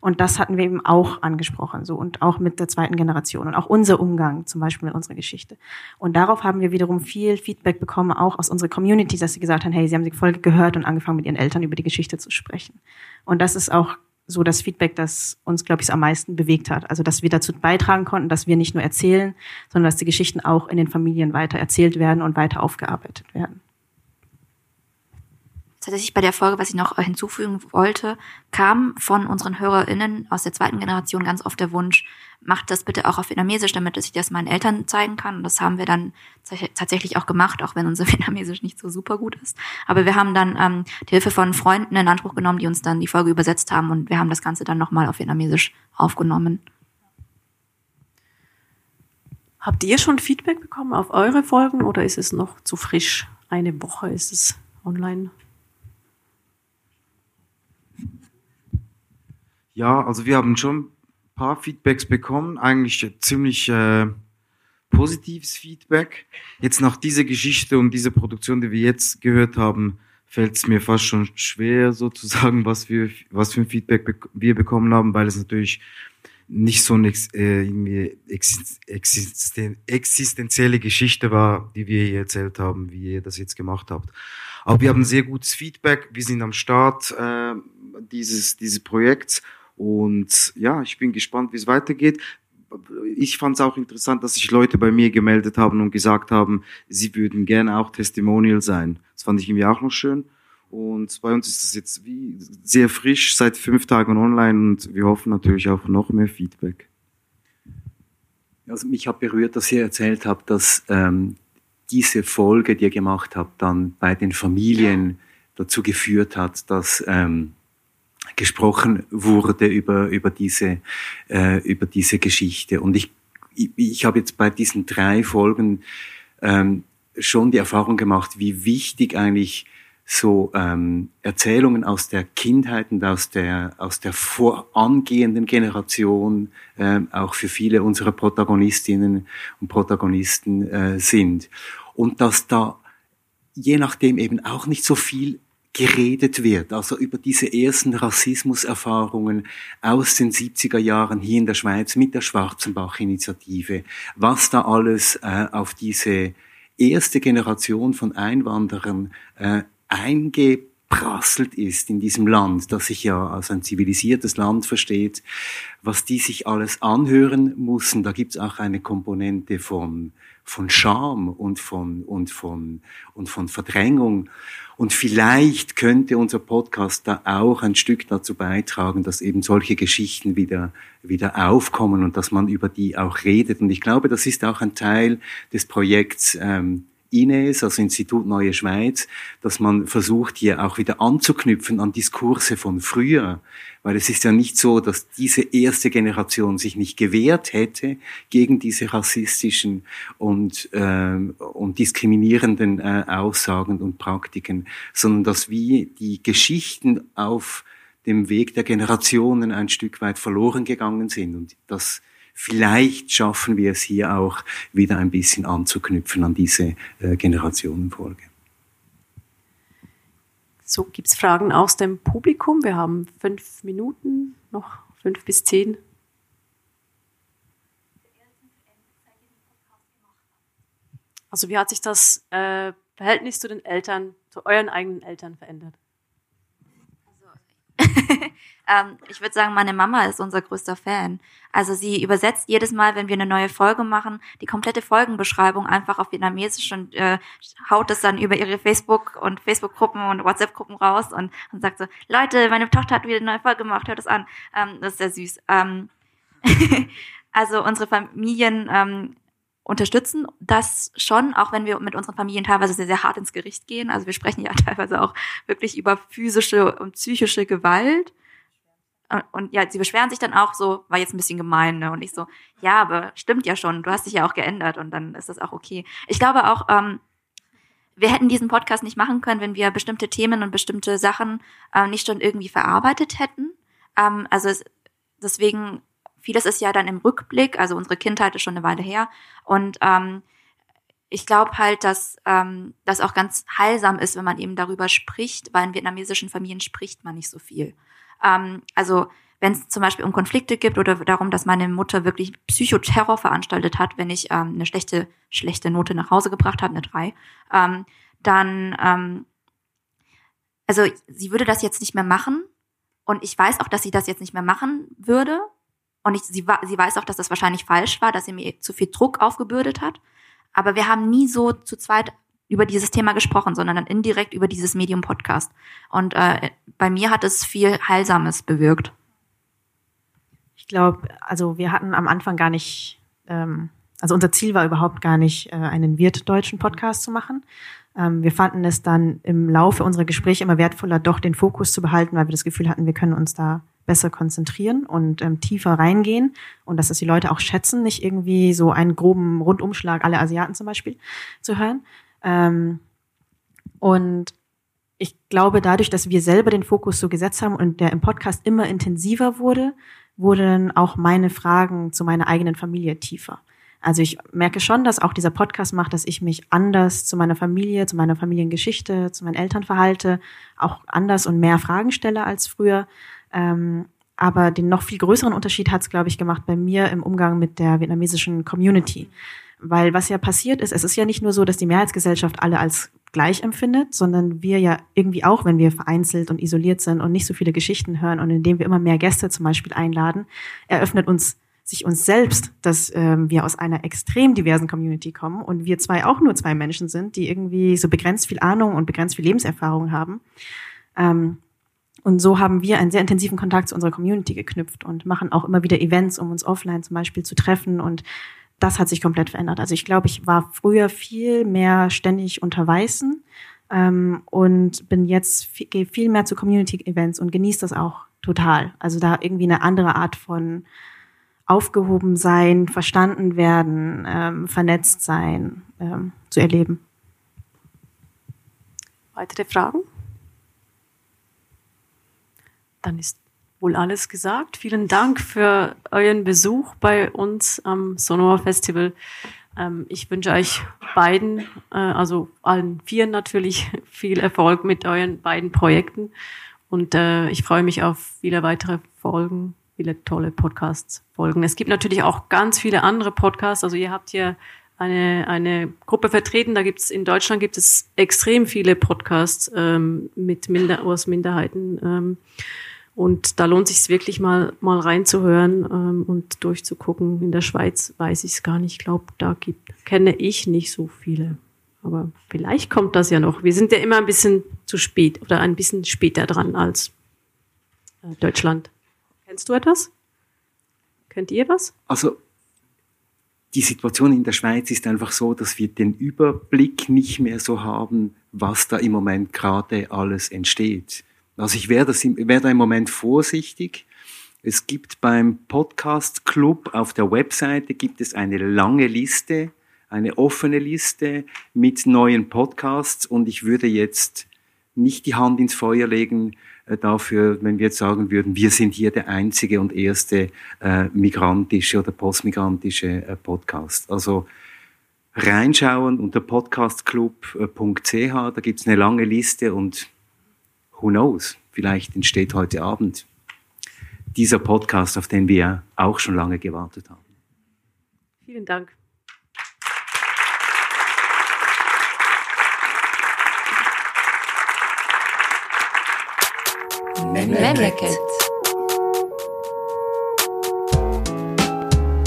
Und das hatten wir eben auch angesprochen, so und auch mit der zweiten Generation und auch unser Umgang zum Beispiel mit unserer Geschichte. Und darauf haben wir wiederum viel Feedback bekommen, auch aus unserer Community, dass sie gesagt haben, hey, sie haben die Folge gehört und angefangen mit ihren Eltern über die Geschichte zu sprechen. Und das ist auch so das Feedback, das uns, glaube ich, am meisten bewegt hat. Also, dass wir dazu beitragen konnten, dass wir nicht nur erzählen, sondern dass die Geschichten auch in den Familien weiter erzählt werden und weiter aufgearbeitet werden tatsächlich bei der Folge, was ich noch hinzufügen wollte, kam von unseren HörerInnen aus der zweiten Generation ganz oft der Wunsch, macht das bitte auch auf Vietnamesisch, damit ich das meinen Eltern zeigen kann. Und das haben wir dann tatsächlich auch gemacht, auch wenn unser Vietnamesisch nicht so super gut ist. Aber wir haben dann ähm, die Hilfe von Freunden in Anspruch genommen, die uns dann die Folge übersetzt haben und wir haben das Ganze dann nochmal auf Vietnamesisch aufgenommen. Habt ihr schon Feedback bekommen auf eure Folgen oder ist es noch zu frisch? Eine Woche ist es online. Ja, also wir haben schon ein paar Feedbacks bekommen, eigentlich ziemlich äh, positives Feedback. Jetzt nach dieser Geschichte und dieser Produktion, die wir jetzt gehört haben, fällt es mir fast schon schwer, sozusagen, was wir, was für ein Feedback wir bekommen haben, weil es natürlich nicht so eine äh, irgendwie existen existenzielle Geschichte war, die wir hier erzählt haben, wie ihr das jetzt gemacht habt. Aber wir haben sehr gutes Feedback. Wir sind am Start äh, dieses, dieses Projekts und ja, ich bin gespannt, wie es weitergeht. Ich fand es auch interessant, dass sich Leute bei mir gemeldet haben und gesagt haben, sie würden gerne auch Testimonial sein. Das fand ich irgendwie auch noch schön. Und bei uns ist das jetzt wie sehr frisch, seit fünf Tagen online und wir hoffen natürlich auch noch mehr Feedback. Also mich hat berührt, dass ihr erzählt habt, dass ähm, diese Folge, die ihr gemacht habt, dann bei den Familien dazu geführt hat, dass ähm, gesprochen wurde über, über, diese, äh, über diese Geschichte. Und ich, ich, ich habe jetzt bei diesen drei Folgen ähm, schon die Erfahrung gemacht, wie wichtig eigentlich so ähm, Erzählungen aus der Kindheit und aus der aus der vorangehenden Generation äh, auch für viele unserer Protagonistinnen und Protagonisten äh, sind und dass da je nachdem eben auch nicht so viel geredet wird, also über diese ersten Rassismuserfahrungen aus den 70er Jahren hier in der Schweiz mit der Schwarzenbach-Initiative, was da alles äh, auf diese erste Generation von Einwanderern äh, eingeprasselt ist in diesem Land, das sich ja als ein zivilisiertes Land versteht, was die sich alles anhören mussten. Da gibt's auch eine Komponente von, von Scham und von, und von, und von Verdrängung. Und vielleicht könnte unser Podcast da auch ein Stück dazu beitragen, dass eben solche Geschichten wieder, wieder aufkommen und dass man über die auch redet. Und ich glaube, das ist auch ein Teil des Projekts ähm, INES, also Institut Neue Schweiz, dass man versucht, hier auch wieder anzuknüpfen an Diskurse von früher. Weil es ist ja nicht so, dass diese erste Generation sich nicht gewehrt hätte gegen diese rassistischen und, äh, und diskriminierenden äh, Aussagen und Praktiken, sondern dass wir die Geschichten auf dem Weg der Generationen ein Stück weit verloren gegangen sind und das vielleicht schaffen wir es hier auch wieder ein bisschen anzuknüpfen an diese äh, Generationenfolge. So, gibt es Fragen aus dem Publikum? Wir haben fünf Minuten, noch fünf bis zehn. Also wie hat sich das äh, Verhältnis zu den Eltern, zu euren eigenen Eltern verändert? ähm, ich würde sagen, meine Mama ist unser größter Fan. Also sie übersetzt jedes Mal, wenn wir eine neue Folge machen, die komplette Folgenbeschreibung einfach auf Vietnamesisch und äh, haut es dann über ihre Facebook- und Facebook-Gruppen und WhatsApp-Gruppen raus und, und sagt so, Leute, meine Tochter hat wieder eine neue Folge gemacht, hört es an. Ähm, das ist sehr süß. Ähm, also unsere Familien ähm, unterstützen das schon, auch wenn wir mit unseren Familien teilweise sehr, sehr hart ins Gericht gehen. Also wir sprechen ja teilweise auch wirklich über physische und psychische Gewalt. Und ja, sie beschweren sich dann auch so, war jetzt ein bisschen gemein, ne? Und ich so, ja, aber stimmt ja schon, du hast dich ja auch geändert und dann ist das auch okay. Ich glaube auch, ähm, wir hätten diesen Podcast nicht machen können, wenn wir bestimmte Themen und bestimmte Sachen äh, nicht schon irgendwie verarbeitet hätten. Ähm, also es, deswegen Vieles ist ja dann im Rückblick, also unsere Kindheit ist schon eine Weile her. Und ähm, ich glaube halt, dass ähm, das auch ganz heilsam ist, wenn man eben darüber spricht, weil in vietnamesischen Familien spricht man nicht so viel. Ähm, also wenn es zum Beispiel um Konflikte gibt oder darum, dass meine Mutter wirklich Psychoterror veranstaltet hat, wenn ich ähm, eine schlechte, schlechte Note nach Hause gebracht habe, eine drei, ähm, dann, ähm, also sie würde das jetzt nicht mehr machen und ich weiß auch, dass sie das jetzt nicht mehr machen würde, und ich, sie, sie weiß auch, dass das wahrscheinlich falsch war, dass sie mir zu viel Druck aufgebürdet hat. Aber wir haben nie so zu zweit über dieses Thema gesprochen, sondern dann indirekt über dieses Medium Podcast. Und äh, bei mir hat es viel Heilsames bewirkt. Ich glaube, also wir hatten am Anfang gar nicht, ähm, also unser Ziel war überhaupt gar nicht, äh, einen wirtdeutschen Podcast zu machen. Ähm, wir fanden es dann im Laufe unserer Gespräche immer wertvoller, doch den Fokus zu behalten, weil wir das Gefühl hatten, wir können uns da besser konzentrieren und ähm, tiefer reingehen und dass das die Leute auch schätzen, nicht irgendwie so einen groben Rundumschlag alle Asiaten zum Beispiel zu hören. Ähm, und ich glaube, dadurch, dass wir selber den Fokus so gesetzt haben und der im Podcast immer intensiver wurde, wurden auch meine Fragen zu meiner eigenen Familie tiefer. Also ich merke schon, dass auch dieser Podcast macht, dass ich mich anders zu meiner Familie, zu meiner Familiengeschichte, zu meinen Eltern verhalte, auch anders und mehr Fragen stelle als früher. Ähm, aber den noch viel größeren Unterschied hat es, glaube ich, gemacht bei mir im Umgang mit der vietnamesischen Community. Weil was ja passiert ist, es ist ja nicht nur so, dass die Mehrheitsgesellschaft alle als gleich empfindet, sondern wir ja irgendwie auch, wenn wir vereinzelt und isoliert sind und nicht so viele Geschichten hören und indem wir immer mehr Gäste zum Beispiel einladen, eröffnet uns sich uns selbst, dass ähm, wir aus einer extrem diversen Community kommen und wir zwei auch nur zwei Menschen sind, die irgendwie so begrenzt viel Ahnung und begrenzt viel Lebenserfahrung haben. Ähm, und so haben wir einen sehr intensiven Kontakt zu unserer Community geknüpft und machen auch immer wieder Events, um uns offline zum Beispiel zu treffen. Und das hat sich komplett verändert. Also ich glaube, ich war früher viel mehr ständig unter Weißen ähm, und bin jetzt gehe viel mehr zu Community-Events und genieße das auch total. Also da irgendwie eine andere Art von aufgehoben sein, verstanden werden, ähm, vernetzt sein ähm, zu erleben. Weitere Fragen? Dann ist wohl alles gesagt. Vielen Dank für euren Besuch bei uns am Sonora Festival. Ähm, ich wünsche euch beiden, äh, also allen vier natürlich, viel Erfolg mit euren beiden Projekten. Und äh, ich freue mich auf viele weitere Folgen, viele tolle Podcasts folgen. Es gibt natürlich auch ganz viele andere Podcasts. Also ihr habt hier eine, eine Gruppe vertreten. Da gibt es in Deutschland gibt es extrem viele Podcasts ähm, mit Minder, aus Minderheiten. Ähm, und da lohnt sich wirklich mal, mal reinzuhören ähm, und durchzugucken. In der Schweiz weiß ich es gar nicht. Ich glaube, da gibt, kenne ich nicht so viele. Aber vielleicht kommt das ja noch. Wir sind ja immer ein bisschen zu spät oder ein bisschen später dran als äh, Deutschland. Kennst du etwas? Kennt ihr was? Also die Situation in der Schweiz ist einfach so, dass wir den Überblick nicht mehr so haben, was da im Moment gerade alles entsteht. Also ich wäre wär da im Moment vorsichtig. Es gibt beim Podcast Club auf der Webseite gibt es eine lange Liste, eine offene Liste mit neuen Podcasts und ich würde jetzt nicht die Hand ins Feuer legen äh, dafür, wenn wir jetzt sagen würden, wir sind hier der einzige und erste äh, migrantische oder postmigrantische äh, Podcast. Also reinschauen unter podcastclub.ch, da gibt's eine lange Liste und who knows, vielleicht entsteht heute Abend dieser Podcast, auf den wir auch schon lange gewartet haben. Vielen Dank. Memleket.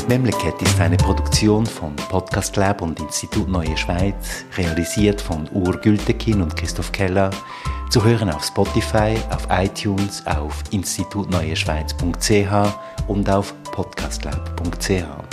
Memleket ist eine Produktion von Podcast Lab und Institut Neue Schweiz, realisiert von Ur Gültekin und Christoph Keller, zu hören auf Spotify, auf iTunes, auf institutneueschweiz.ch und auf podcastlab.ch.